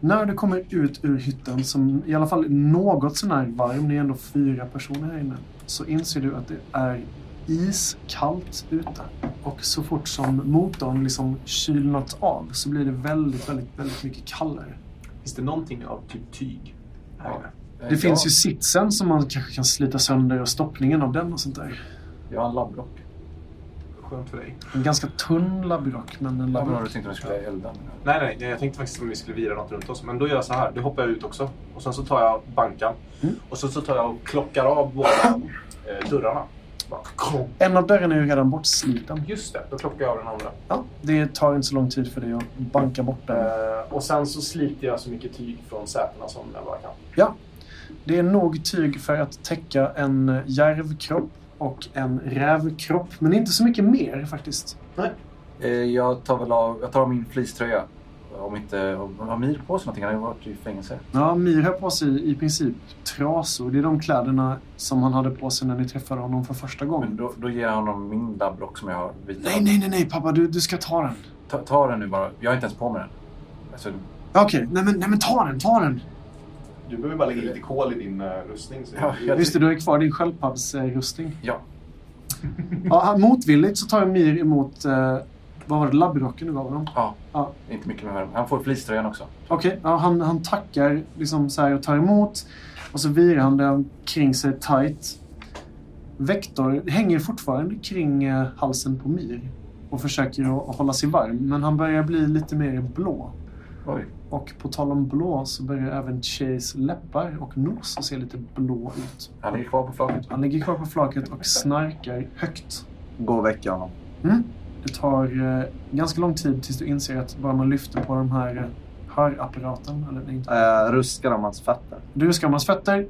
När du kommer ut ur hytten, som i alla fall är något sånär varm, ni är ändå fyra personer här inne, så inser du att det är iskallt ute. Och så fort som motorn liksom kylnat av så blir det väldigt, väldigt, väldigt mycket kallare. Finns det någonting av typ tyg här inne? Det finns ju sitsen som man kanske kan slita sönder och stoppningen av den och sånt där. Jag har en labbrock. skönt för dig. En ganska tunn labbrock, men en Vad var det du labbrock. tänkte om vi skulle elda? Nej, nej, nej, jag tänkte faktiskt om vi skulle vira något runt oss. Men då gör jag så här. Då hoppar jag ut också. Och sen så tar jag bankan. Mm. Och så, så tar jag och klockar av båda eh, dörrarna. Bara, En av dörrarna är ju redan bortsliten. Just det, då klockar jag av den andra. Ja, det tar inte så lång tid för dig att banka bort den. Eh, och sen så sliter jag så mycket tyg från sätena som jag bara kan. Ja, det är nog tyg för att täcka en järvkropp och en rävkropp. Men inte så mycket mer faktiskt. Eh, Jag tar väl av, jag tar av min fleecetröja. Om inte, om- har Mir på sig någonting? Han har ju varit i fängelse. Ja, Mir har på sig i princip trasor. Det är de kläderna som han hade på sig när ni träffade honom för första Men gången. då, då ger jag honom min labbrock som jag har vita. Nej, nej, nej, nej pappa. Du, du ska ta den. Ta, ta den nu bara. Jag har inte ens på mig den. Alltså, Okej, nej, men, nej men ta den, ta den. Du behöver bara lägga lite kol i din uh, rustning. Så Ja, jag- du har kvar din sköldpaddsrustning. ja. Ja, motvilligt så tar Mir emot, eh, vad var det, labbrocken du gav honom? ja. Ja. Inte mycket med Han får fleecetröjan också. Okej, ja, han, han tackar liksom så här och tar emot. Och så virar han den kring sig tight. Vektor hänger fortfarande kring eh, halsen på Mir. Och försöker att, att hålla sig varm. Men han börjar bli lite mer blå. Oj. Och på tal om blå så börjar även Chase läppar och nos att se lite blå ut. Han ligger kvar på flaket. Han ligger kvar på flaket och snarkar högt. Gå och väcka honom. Mm. Det tar eh, ganska lång tid tills du inser att bara man lyfter på de här eh, hörapparaten. Eller inte. Uh, ruskar om hans fötter. Du ruskar om hans fötter.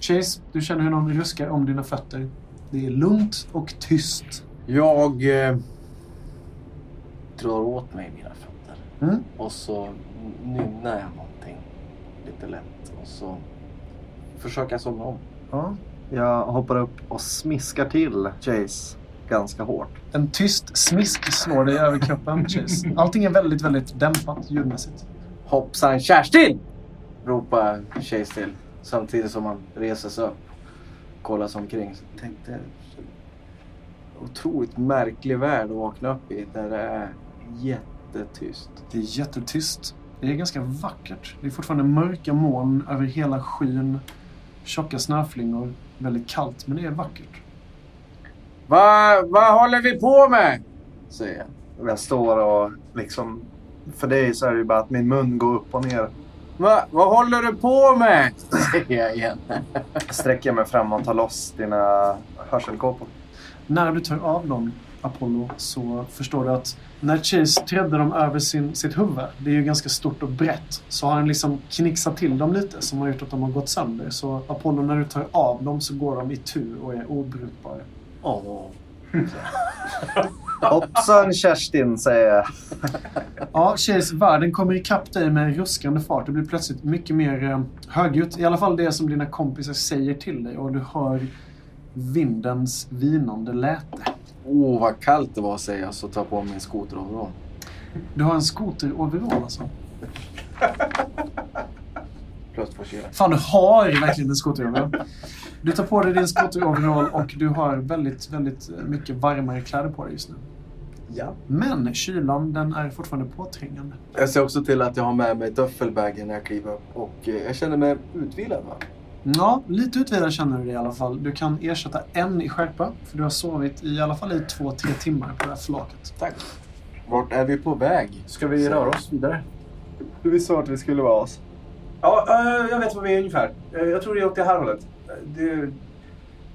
Chase, du känner hur någon ruskar om dina fötter. Det är lugnt och tyst. Jag eh, drar åt mig mina fötter. Mm. Och så nynnar jag någonting lite lätt. Och så försöker jag somna om. Ja. Jag hoppar upp och smiskar till Chase ganska hårt. En tyst smisk slår dig över kroppen, Chase. Allting är väldigt, väldigt dämpat ljudmässigt. Hoppsan Kerstin! Ropar Chase till. Samtidigt som han reser sig upp. Kollar sig omkring. Så tänkte otroligt märklig värld att vakna upp i. Där det är jättetyst. Det är jättetyst. Det är ganska vackert. Det är fortfarande mörka moln över hela skyn. Tjocka snöflingor. Väldigt kallt, men det är vackert. Vad vad håller vi på med? Säger jag. Jag står och liksom... För dig så är det ju bara att min mun går upp och ner. Va, vad håller du på med? Säger jag igen. Sträcker mig fram och tar loss dina hörselkåpor. När du tar av dem, Apollo, så förstår du att när Chase trädde dem över sin, sitt huvud, det är ju ganska stort och brett, så har han liksom knixat till dem lite som har gjort att de har gått sönder. Så Apollo, när du tar av dem så går de i tur och är obrukbara. Åh. Hoppsan Kerstin, säger jag. Ja, Chase, världen kommer ikapp dig med en ruskande fart. Det blir plötsligt mycket mer eh, högljutt. I alla fall det som dina kompisar säger till dig och du hör vindens vinande läte. Åh, oh, vad kallt det var säger jag så tar jag på mig min skoteroverall. Du har en skoteroverall alltså? Kilo. Fan, du har verkligen en skoteroverall. Du tar på dig din skoteroverall och du har väldigt, väldigt mycket varmare kläder på dig just nu. Ja. Men kylan, den är fortfarande påträngande. Jag ser också till att jag har med mig duffelbagen när jag kliver upp och eh, jag känner mig utvilad va? Ja, lite utvilad känner du dig i alla fall. Du kan ersätta en i skärpa, för du har sovit i alla fall i två, tre timmar på det här flaket. Tack. Vart är vi på väg? Ska vi röra oss vidare? Vi sa att vi skulle vara oss. Ja, eh, jag vet vad vi är ungefär. Eh, jag tror det är åt det här hållet. Eh, Det,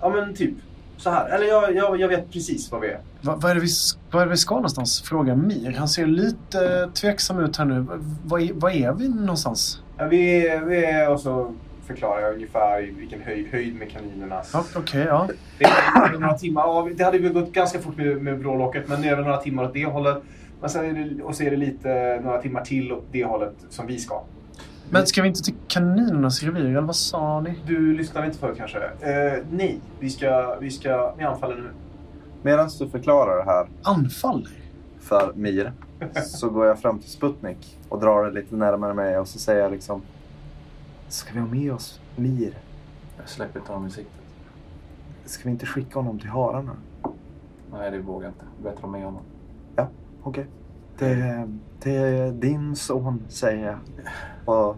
ja, men typ så här. Eller jag, jag, jag vet precis vad vi är. Va, vad, är det vi, vad är det vi ska någonstans? Frågar Mir. Han ser lite tveksam ut här nu. Va- Vad är, vad är vi någonstans? Ja, vi, är- vi är, och så förklarar jag ungefär i vilken höjd, höjd med kaninernas... Ja, Okej, ja. Det är några timmar. Ja, det hade väl gått ganska fort med, med vrålåket, men det är väl några timmar åt det hållet. Men sen är det, och så är det lite, några timmar till åt det hållet som vi ska. Men ska vi inte till kaninernas revir, eller vad sa ni? Du lyssnar inte för kanske? Eh, nej, vi ska, vi ska, vi anfaller nu. Medan du förklarar det här Anfaller? för Mir så går jag fram till Sputnik och drar det lite närmare mig och så säger jag liksom Ska vi ha med oss Mir? Jag släpper inte honom i siktet. Ska vi inte skicka honom till hararna? Nej, det vågar jag inte. Bättre ha med honom. Okej. Det, det är din son, säger jag. Och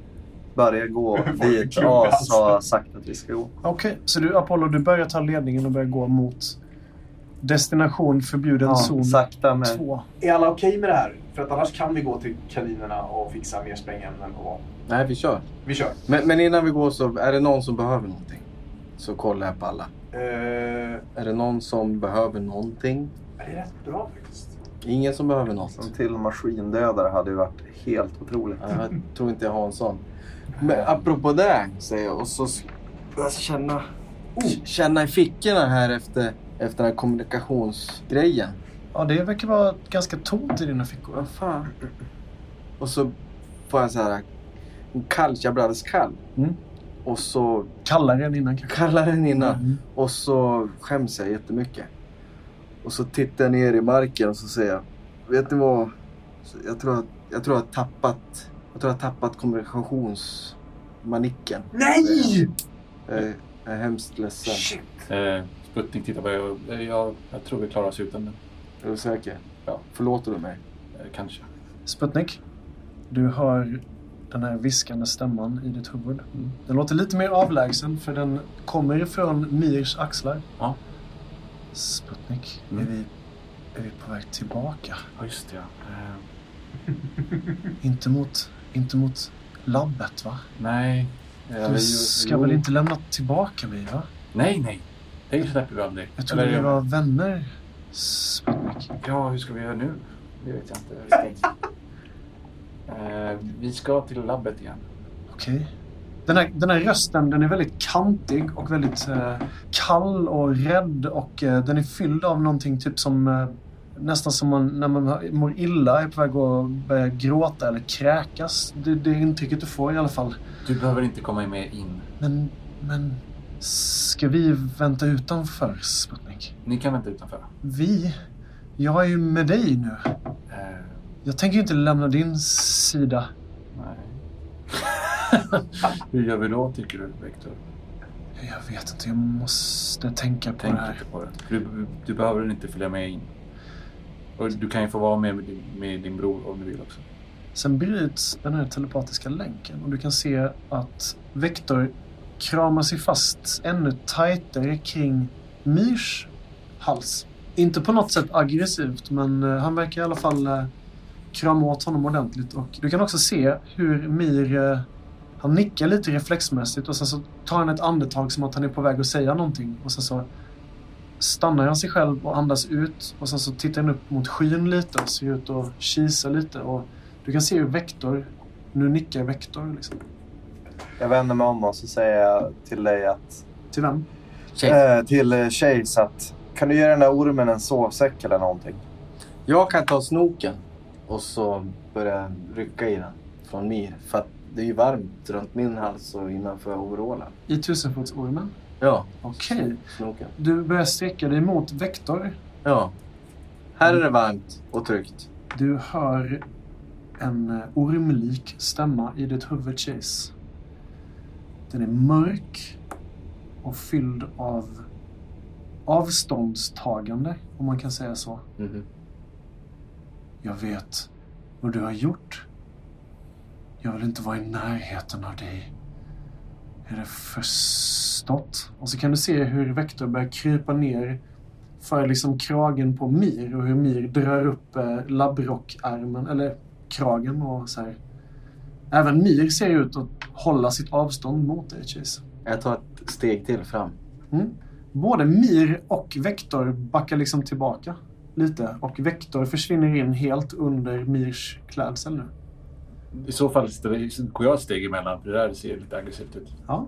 börjar gå dit As har sagt att vi ska gå. Okej, så du, Apollo, du börjar ta ledningen och börjar gå mot Destination förbjuden Ja, zon sakta men... 2. Är alla okej med det här? För att annars kan vi gå till kaninerna och fixa mer sprängämnen och Nej, vi kör. Vi kör. Men, men innan vi går så är det någon som behöver någonting. Så kollar jag på alla. Eh, Är det någon som behöver någonting? det är rätt bra faktiskt. Ingen som behöver något. En till maskindödare hade ju varit helt otroligt. Ja, Jag tror inte jag har en sån. Men apropå det, säger jag. Och så jag känna, känna i fickorna här efter, efter den här kommunikationsgrejen. Ja, det verkar vara ganska tomt i dina fickor. Vad fan? Och så får jag så här en kall, jag blir alldeles kall. Mm. Och så Kallare än innan kanske. kallare än innan. Mm. Och så skäms jag jättemycket. Och så tittar jag ner i marken och så säger jag, vet ni vad? Jag tror att jag, tror jag har tappat, jag tror jag har tappat kommunikationsmanicken. Nej! Jag är, jag är hemskt ledsen. Shit! Eh, Sputnik tittar på och eh, jag, jag tror vi klarar oss utan den. Är du säker? Ja. Förlåter du mig? Eh, kanske. Sputnik, du hör den här viskande stämman i ditt huvud. Den låter lite mer avlägsen för den kommer ifrån Mirs axlar. Ja. Sputnik, Mm. är, vi, är vi på väg tillbaka? Ja, just det. Ja. Eh, Inte mot, inte mot labbet va? nej. Eh, Du ska jo. väl inte lämna tillbaka mig va? Nej, nej. Det släpper vi aldrig. Jag trodde vi var vänner, Sputnik. Ja, hur ska vi göra nu? Det vet jag inte. riktigt. eh, vi ska till labbet igen. Okej. Den, här, den här rösten den är väldigt kantig och väldigt eh, kall och rädd och eh, den är fylld av någonting typ som eh, nästan som man, när man mår illa är på väg att börja gråta eller kräkas. Det, det är intrycket du får i alla fall. Du behöver inte komma med in. Men, men ska vi vänta utanför Sputnik? Ni kan vänta utanför. Vi? Jag är ju med dig nu. Eh, Jag tänker ju inte lämna din sida. nej. hur gör vi då, tycker du, Vector? Jag vet inte, jag måste tänka på Tänk det här. inte på det. Du, du behöver inte följa med in. Och du kan ju få vara med med din, bror om du vill också. Sen bryts den här telepatiska länken och du kan se att Vector kramar sig fast ännu tajtare kring Mirs hals. Inte på något sätt aggressivt, men eh, han verkar i alla fall eh, krama åt honom ordentligt. Och du kan också se hur Mir, eh, han nickar lite reflexmässigt och sen så tar han ett andetag som att han är på väg att säga någonting. Och sen så stannar han sig själv och andas ut och sen så tittar han upp mot skyn lite och ser ut att kisa lite. Och du kan se hur Vektor, nu nickar Vektor liksom. Jag vänder mig om och så säger jag till dig att... Till vem? Eh, till eh, Chase att... Kan du ge den där ormen en sovsäck eller någonting? Jag kan ta snoken och så börja rycka i den från Mir. För att det är ju varmt runt min hals och innanför overallen. I tusenfotsormen? Ja, Okej. snoken. Du börjar sträcka dig mot Vektor. Ja. Här är det varmt och tryggt. Du hör en eh, ormlik stämma i ditt huvud, Chase. Den är mörk och fylld av avståndstagande, om man kan säga så. Mhm. Jag vet vad du har gjort. Jag vill inte vara i närheten av dig. Är det förstått? Och så kan du se hur Vector börjar krypa ner för liksom kragen på Mir och hur Mir drar upp eh, labrockärmen, eller kragen och så här. Även Mir ser ut att hålla sitt avstånd mot dig, Chase. Jag tar ett steg till fram. Mm. Både Mir och Vektor backar liksom tillbaka lite och Vektor försvinner in helt under Mirs klädsel nu. I så fall går jag ett steg emellan, för det där ser lite aggressivt ut. Ja.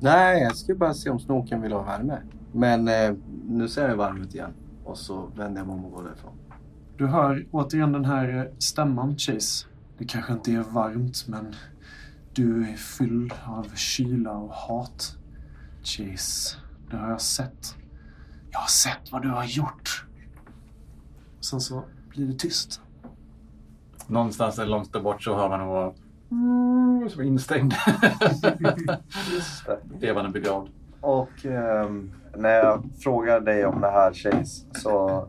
Nej, jag ska bara se om snoken vill ha värme. Men eh, nu ser jag varm ut igen. Och så vänder jag mig om och går därifrån. Du hör återigen den här eh, stämman, Chase. Det kanske inte är varmt, men du är fylld av kyla och hat. Chase, det har jag sett. Jag har sett vad du har gjort. Sen så blir det tyst. Någonstans där långt där bort så hör man nog mm, som instängd. Just det. Levande begravd. Och ehm, när jag frågar dig om det här Chase så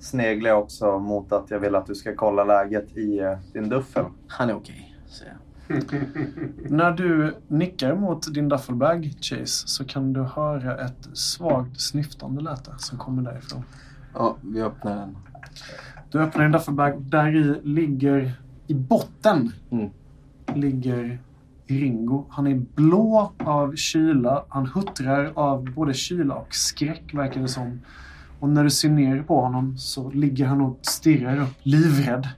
sneglar jag också mot att jag vill att du ska kolla läget i eh, din duffel. Han är okej, säger jag. När du nickar mot din duffelbag, Chase, så kan du höra ett svagt snyftande läte som kommer därifrån. Ja, vi öppnar den. Du öppnar din duffelbag. Där i ligger, i botten, Mm. ligger Ringo. Han är blå av kyla. Han huttrar av både kyla och skräck, verkar det som. Och när du ser ner på honom så ligger han och stirrar upp, livrädd.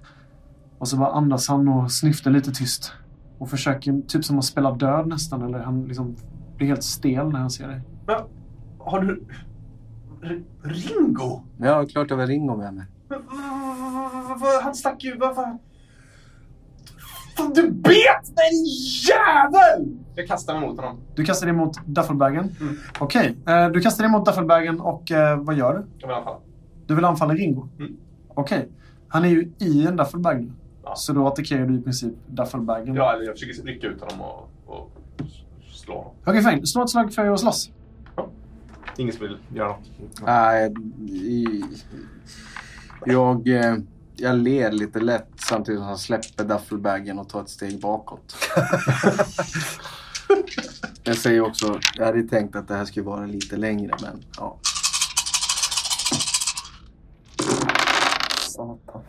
Och så bara andas han och snyftar lite tyst. Och försöker, typ som att spela död nästan, eller han liksom blir helt stel när han ser dig. Men, har du... R- Ringo? Ja, klart det var Ringo med mig. Men, Han stack ju... Varför? Fan, du bet mig jävel! Jag kastar mig mot honom. Du kastar dig mot duffelbagen. Mm. Okej, eh, du kastar dig mot duffelbagen och eh, vad gör du? Jag vill anfalla. Du vill anfalla Ringo? Mm. Okej. Han är ju i en duffelbag nu. Ja. Så då attackerar du i princip duffelbagen. Ja, eller jag försöker rycka ut honom och, och slå honom. Okej, fine. Slå ett slag för att slåss. Ingen som vill göra något. Nej, jag, eh, jag ler lite lätt samtidigt som han släpper duffelbagen och tar ett steg bakåt. jag säger också, jag hade tänkt att det här skulle vara lite längre, men ja. Satan.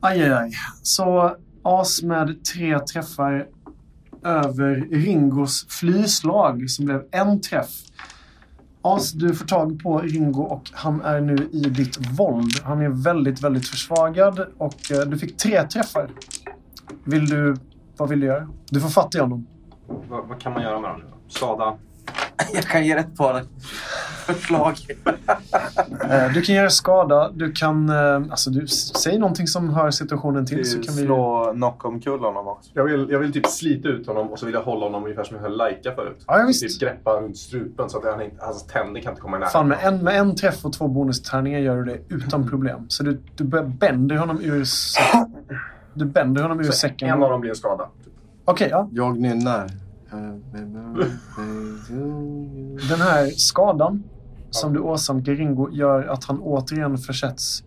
Aj, aj, aj. Så as med tre träffar över Ringos flyslag som blev en träff. As, du får tag på Ringo och han är nu i ditt våld. Han är väldigt, väldigt försvagad och eh, du fick tre träffar. Vill du... Vad vill du göra? Du får fatt i honom. Vad, vad kan man göra med honom? Skada? Jag kan ge rätt på det. Förslag. Eh, Du kan göra skada. Du kan... eh, Alltså, du, säg någonting som hör situationen till så kan vi... Slå knock omkull honom också. Jag vill, jag vill typ slita ut honom och så vill jag hålla honom ungefär som jag höll Laika förut. Ja, visst. Typ greppa runt strupen så att han inte, hans tänder kan inte komma i närheten. Fan, med en, med en träff och två bonustärningar gör du det utan problem. Så du, du bänder honom ur... Du bänder honom ur Så säcken. en av dem blir en skada. Okej, ja. Jag nynnar. Den här skadan som du åsamkar Ringo gör att han återigen försätts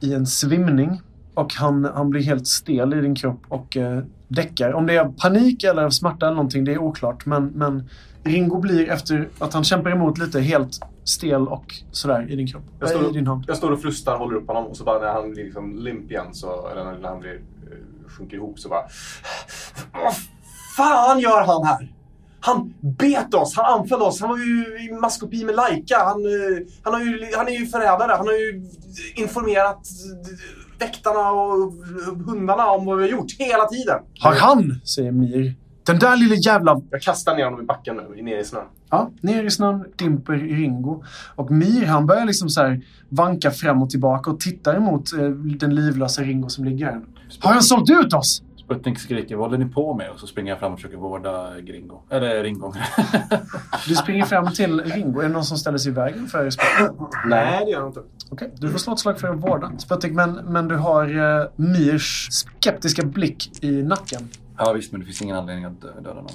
i en svimning. Och han, han blir helt stel i din kropp och eh, däckar. Om det är panik eller av smärta eller någonting, det är oklart. Men, men Ringo blir efter att han kämpar emot lite helt stel och sådär i din kropp. Jag står, Äh, I din hand. jag står och frustar, håller upp honom och så bara när han blir liksom limp igen, så, eller när han blir, eh, sjunker ihop så bara... Vad fan gör han här? Han bet oss, han anföll oss, han var ju i maskopi med Laika. Han, eh, han, har ju, han är ju förrädare, han har ju informerat väktarna och hundarna om vad vi har gjort hela tiden. Har han, säger Mir. Den där lille jävla... Jag kastar ner honom i backen nu, ner i snön. Ja, ner i snön dimper Ringo. Och Mir han börjar liksom så här vanka fram och tillbaka och tittar emot eh, den livlösa Ringo som ligger här. Har han sålt ut oss? Sputnik skriker vad håller ni på med? Och så springer jag fram och försöker vårda Gringo. Eller Ringo. Du springer fram till Ringo. Är det någon som ställer sig i vägen för Sputnik? Nej, det gör han inte. Okej, du får slå ett slag för att vårda Sputnik, men, men du har eh, Mirs skeptiska blick i nacken. ja visst, men det finns ingen anledning att dö- döda någon.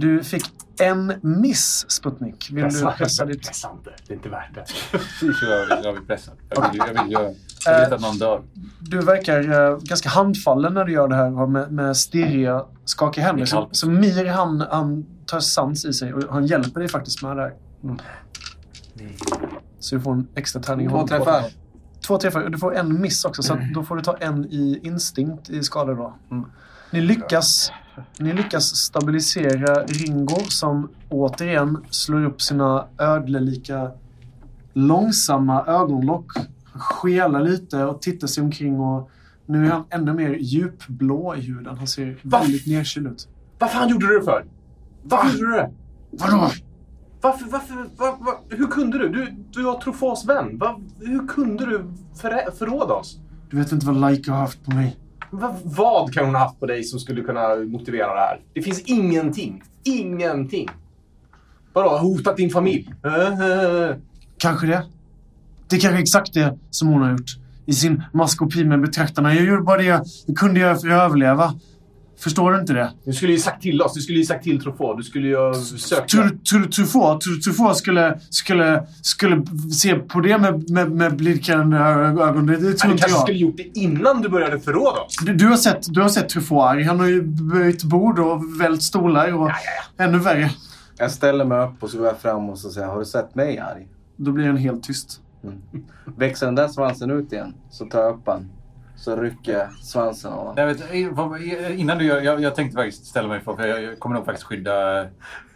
Du fick en miss, Sputnik. Vill du pressa ditt... Pressa inte, det är inte värt det. Fy, jag, jag vill pressa. Jag vill, jag vill, jag, jag vet att någon dör. Du verkar eh, ganska handfallen när du gör det här och med, med stirriga, skakiga händer. Så, så Mir han, han tar sans i sig och han hjälper dig faktiskt med det här. Så du får en extra tärning. Två träffar. Två träffar. Du får en miss också, så då får du ta en i instinkt i skador då. Ni lyckas, ni lyckas stabilisera Ringo som återigen slår upp sina ödlelika långsamma ögonlock. Skelar lite och tittar sig omkring och nu är han ännu mer djupblå i huden. Han ser väldigt nedkyld ut. Vad fan gjorde du det för? Varför gjorde du det? Vadå? Varför, varför, var, var, hur kunde du? Du, du var Trofas vän. Va, hur kunde du förä, förråda oss? Du vet inte vad Laika har haft på mig. Vad kan hon ha haft på dig som skulle kunna motivera det här? Det finns ingenting. Ingenting. Vadå, hotat din familj? Eh, eh, eh. Kanske det. Det är kanske exakt det som hon har gjort. I sin maskopi med betraktarna. Jag gjorde bara det jag kunde göra för att överleva. Förstår du inte det? Du skulle ju sagt till oss. Du skulle ju sagt till Truffaut. Du skulle ju du Truffaut Truffaut skulle, skulle, skulle se på det med, med, med blidkande ögon? Det, det tror du inte kanske jag. skulle gjort det innan du började förråda oss. Du, du, har sett, du har sett Truffaut arg. Han har ju böjt bord och vält stolar och ännu värre. Jag ställer mig upp och så går jag fram och så säger har du sett mig arg? Då blir han helt tyst. Växer den där svansen ut igen så tar jag upp han. Så rycker jag svansen av honom. Jag vet, eh, innan du gör, jag, jag tänkte faktiskt ställa mig för, för jag, jag kommer nog faktiskt skydda eh,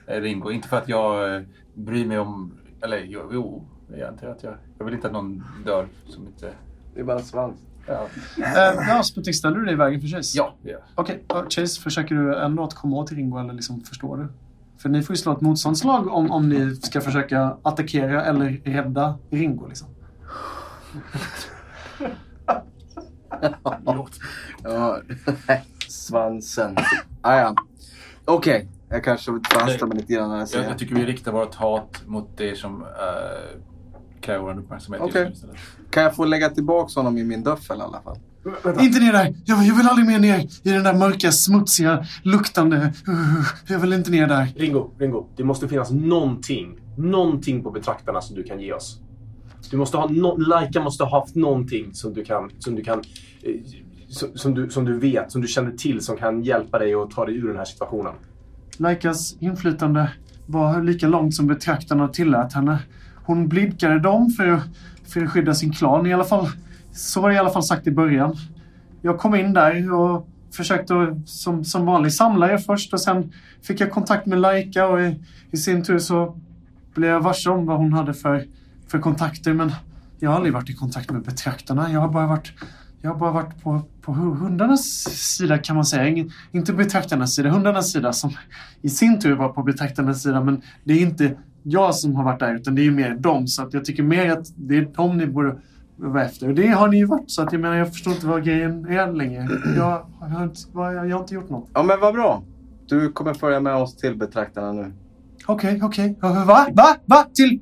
Ringo. Inte för att jag eh, bryr mig om, eller jo, jo jag inte. Att jag, jag vill inte att någon dör som inte... Det är bara en svans. Ja, Uh, ja, Sputnik, ställer du dig i vägen för Chase? ja jag. Okej, ja, Chase, försöker du ändå att komma åt Ringo eller liksom förstår du? För ni får ju slå ett motståndslag om, om ni ska försöka attackera eller rädda Ringo. Liksom. Ja, svansen. Ah, ja. Okej, jag kanske trasslar mig lite grann när jag Jag, säger jag tycker vi riktar vårt hat mot det som uh, kräver vår uppmärksamhet Okej. just nu istället. Kan jag få lägga tillbaka honom i min duffel i alla fall? Inte ner där! Jag, jag vill aldrig mer ner i den där mörka, smutsiga, luktande... Jag vill inte ner där. Ringo, Ringo. Det måste finnas någonting. Någonting på betraktarna som du kan ge oss. Du måste ha no Laika måste ha haft någonting som du kan... Som du kan... Eh, som, som, du, som du vet, som du känner till, som kan hjälpa dig att ta dig ur den här situationen. Laikas inflytande var lika långt som betraktarna tillät henne. Hon blidkade dem för att, för att skydda sin klan. I alla fall, så var det i alla fall sagt i början. Jag kom in där och försökte att, som, som vanlig samla er först och sen fick jag kontakt med Laika och i, i sin tur så blev jag varse om vad hon hade för, för kontakter. Men jag har aldrig varit i kontakt med betraktarna. Jag har bara varit, jag har bara varit på, på hu- hundarnas sida kan man säga. Ingen, inte betraktarnas sida, hundarnas sida som i sin tur var på betraktarnas sida. Men det är inte jag som har varit där utan det är mer dem. Så att jag tycker mer att det är dem ni borde vara efter. Och det har ni ju varit. Så att jag menar, jag förstår inte vad grejen är längre. Jag, jag, har, inte, jag, har inte gjort något. Ja, men vad bra. Du kommer följa med oss till betraktarna nu. Okej, okej. Va? Va? Va? Till...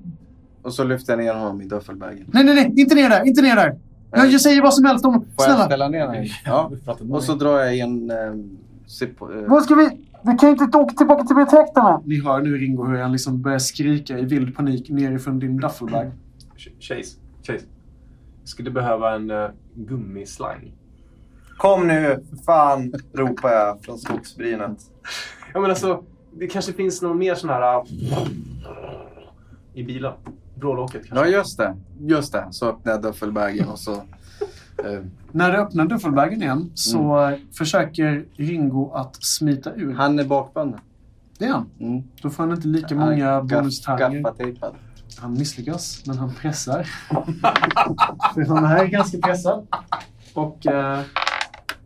Och så lyfter jag ner honom i duffelbagen. Nej, nej, nej. Inte ner där. Inte ner där. Jag, jag säger vad som helst om... Får jag Snälla. ställa ner honom? Ja. Och så drar jag in... Eh, sipp, eh, Vad ska vi... Vi kan inte åka tillbaka till betraktarna. Ni hör nu Ringo hur han liksom börjar skrika i vild panik nerifrån din duffelbag. Ch- Chase, Chase. Jag skulle behöva en uh, gummislang. Kom nu, fan, ropar jag från skogsbrynet. Ja, men alltså, det kanske finns någon mer sån här... uh, I bilen. Brålåket Ja, kanske. just det. Just det. Så öppnar jag duffelbagen och så... Eh, När du öppnar duffelbagen igen så eh, försöker Ringo att smita ur. han är bakbunden. Det är han. Mm. Då får han inte lika många. Gaffatejpad. Han misslyckas, men han pressar. För han är ganska pressad. Och eh,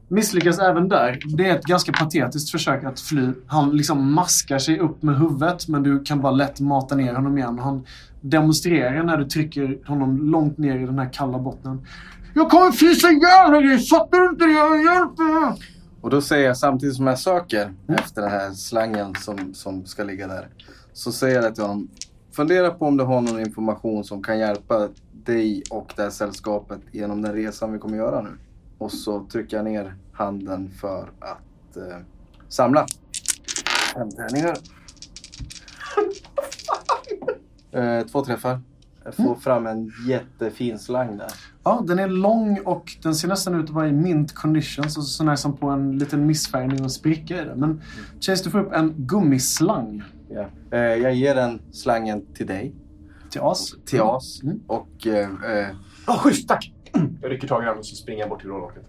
misslyckas även där. Det är ett ganska patetiskt försök att fly. Han liksom maskar sig upp med huvudet, men du kan bara lätt mata ner honom igen. Han demonstrerar när du trycker honom långt ner i den här kalla bottnen. Jag kommer frysa ihjäl dig! Fattar du inte det? Jag hjälper! Och då säger jag samtidigt som jag söker efter den här slangen som, som ska ligga där. Så säger jag till honom. Fundera på om du har någon information som kan hjälpa dig och det här sällskapet genom den resan vi kommer göra nu. Och så trycker jag ner handen för att eh, samla. Fem tärningar. eh, två träffar. Jag får fram en jättefin slang där. Ja, den är lång och den ser nästan ut att vara i mint condition. Så sån här som på en liten missfärgning och en spricka i den. Men Chase, du får upp en gummislang Ja. Eh, jag ger den slangen till dig. till As. Till As. Mm. Och, eh, Ja, schysst, tack! Jag rycker tag i den och så springer jag bort till brålåket.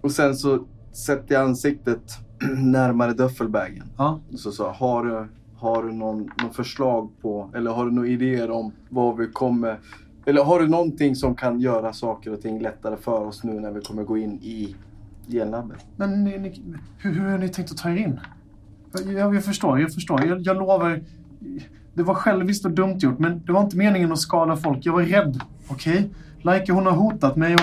och sen så sätter jag ansiktet närmare duffelbagen. Ja. Och så sa har du, har du någon, någon förslag på, eller har du några idéer om vad vi kommer... Eller har du någonting som kan göra saker och ting lättare för oss nu när vi kommer gå in i genlabbet? Men ni, ni, hur, hur har ni tänkt att ta er in? Jag, jag förstår, jag förstår. Jag, jag lovar. Det var själviskt och dumt gjort, men det var inte meningen att skada folk. Jag var rädd. Okej? Laika, hon har hotat mig och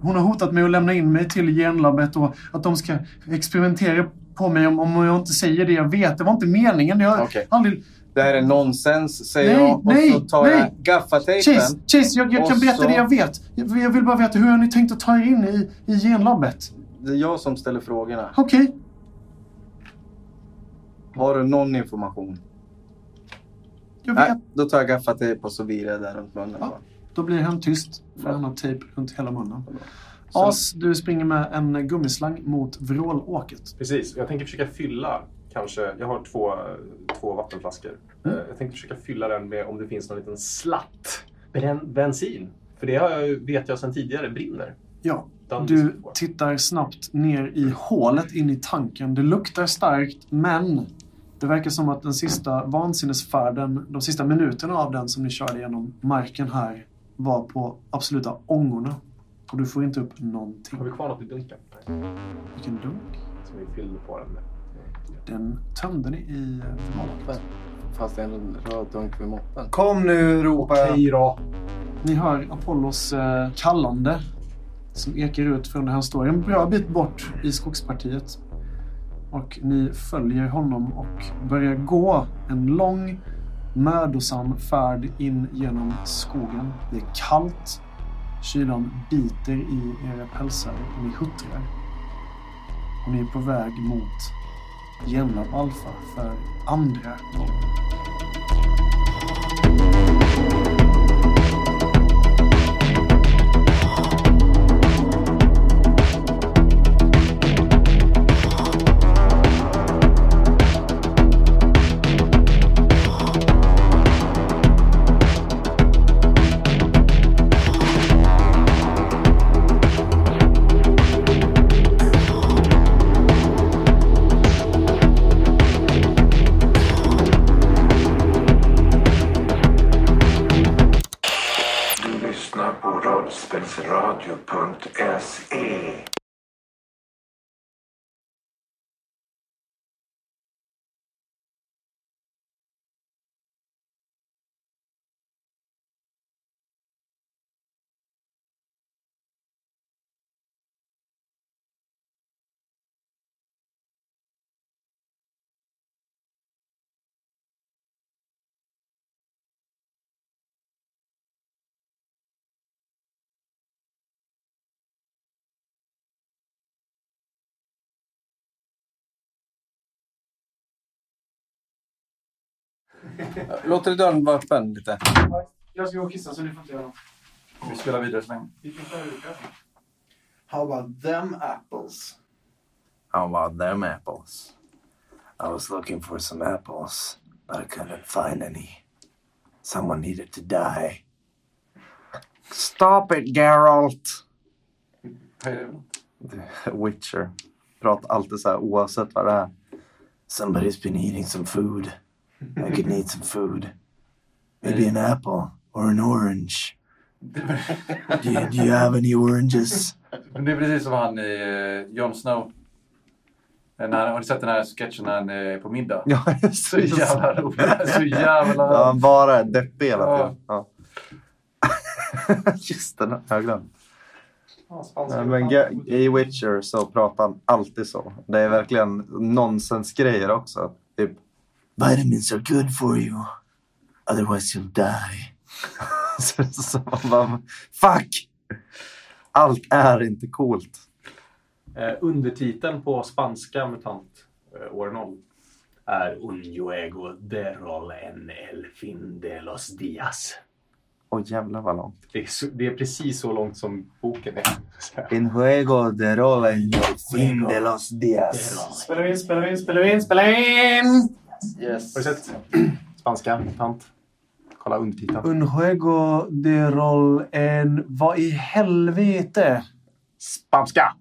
hon har hotat mig att lämna in mig till genlabbet och att de ska experimentera på mig om, om jag inte säger det jag vet. Det var inte meningen. Jag Okej. aldrig... Det här är nonsens, säger Nej, jag. Och nej, så tar nej. jag gaffatejpen. Chase, Chase jag, jag kan berätta så- det jag vet. Jag, vill bara veta, hur har ni tänkt att ta er in i, i genlabbet? Det är jag som ställer frågorna. Okej. Har du någon information? Jag vet. Nej, då tar jag gaffatejp och så virar jag där runt munnen. Ja. Då blir han tyst för han har tejp runt hela munnen. As, du springer med en gummislang mot vrålåket. Precis. Jag tänker försöka fylla kanske... Jag har två, två vattenflaskor. Mm. Eh, Jag tänkte försöka fylla den med om det finns någon liten slatt bensin. För det har jag, vet jag sedan tidigare brinner. Ja, du tittar snabbt ner i hålet in i tanken. Det luktar starkt, men det verkar som att den sista vansinnesfärden, de sista minuterna av den som ni körde genom marken här, var på absoluta ångorna. Och du får inte upp någonting. Har vi kvar något i dunken? Nej. Vilken dunk. Som vi fyllde på den med. Den tömde ni i eh, vrålåket. Fast det en röd dunk vid moppen. Kom nu, ropar jag. Okej då. Ni hör Apollos eh, kallande som ekar ut från där han står en bra bit bort i skogspartiet. Och ni följer honom och börjar gå en lång mödosam färd in genom skogen. Det är kallt. Kylan biter i era pälsar och ni huttrar. Och ni är på väg mot Genlab Alpha för andra gången. Låter dörren vara öppen lite? Jag ska gå och kissa så ni får inte göra något. Vi spelar vidare så länge. How about them apples? How about them apples? I was looking for some apples, but I couldn't find any. Someone needed to die. Stop it, Geralt! Witcher. Pratar alltid så här oavsett vad det är. Somebody's been eating some food. I could need some food. Maybe an apple or an orange. Do you, do you have any oranges? Men det är precis som han i uh, Jon Snow. När, har ni sett den här sketchen när han är på middag? Ja, just Så jävla roligt. Så jävla... Ja, han bara är deppig hela tiden. Ja. Just den har jag glömt. Ja, men i Witcher så pratar han alltid så. Det är verkligen nonsensgrejer också. Typ, Vitamins are good for you. Otherwise you'll die. så, så man bara, fuck! Allt är inte coolt. Eh, undertiteln på spanska MUTANT eh, år 0 är Un juego de rol en el fin de los días. Åh jävlar vad långt. Det är, så, det är precis så långt som boken är. In juego de rol en Fin de los dias. Spela in, spela in, spela in, spela in! Yes. Har du sett spanska MUTANT? Kolla undertiteln. Un juego de rol en... Vad i helvete? Spanska!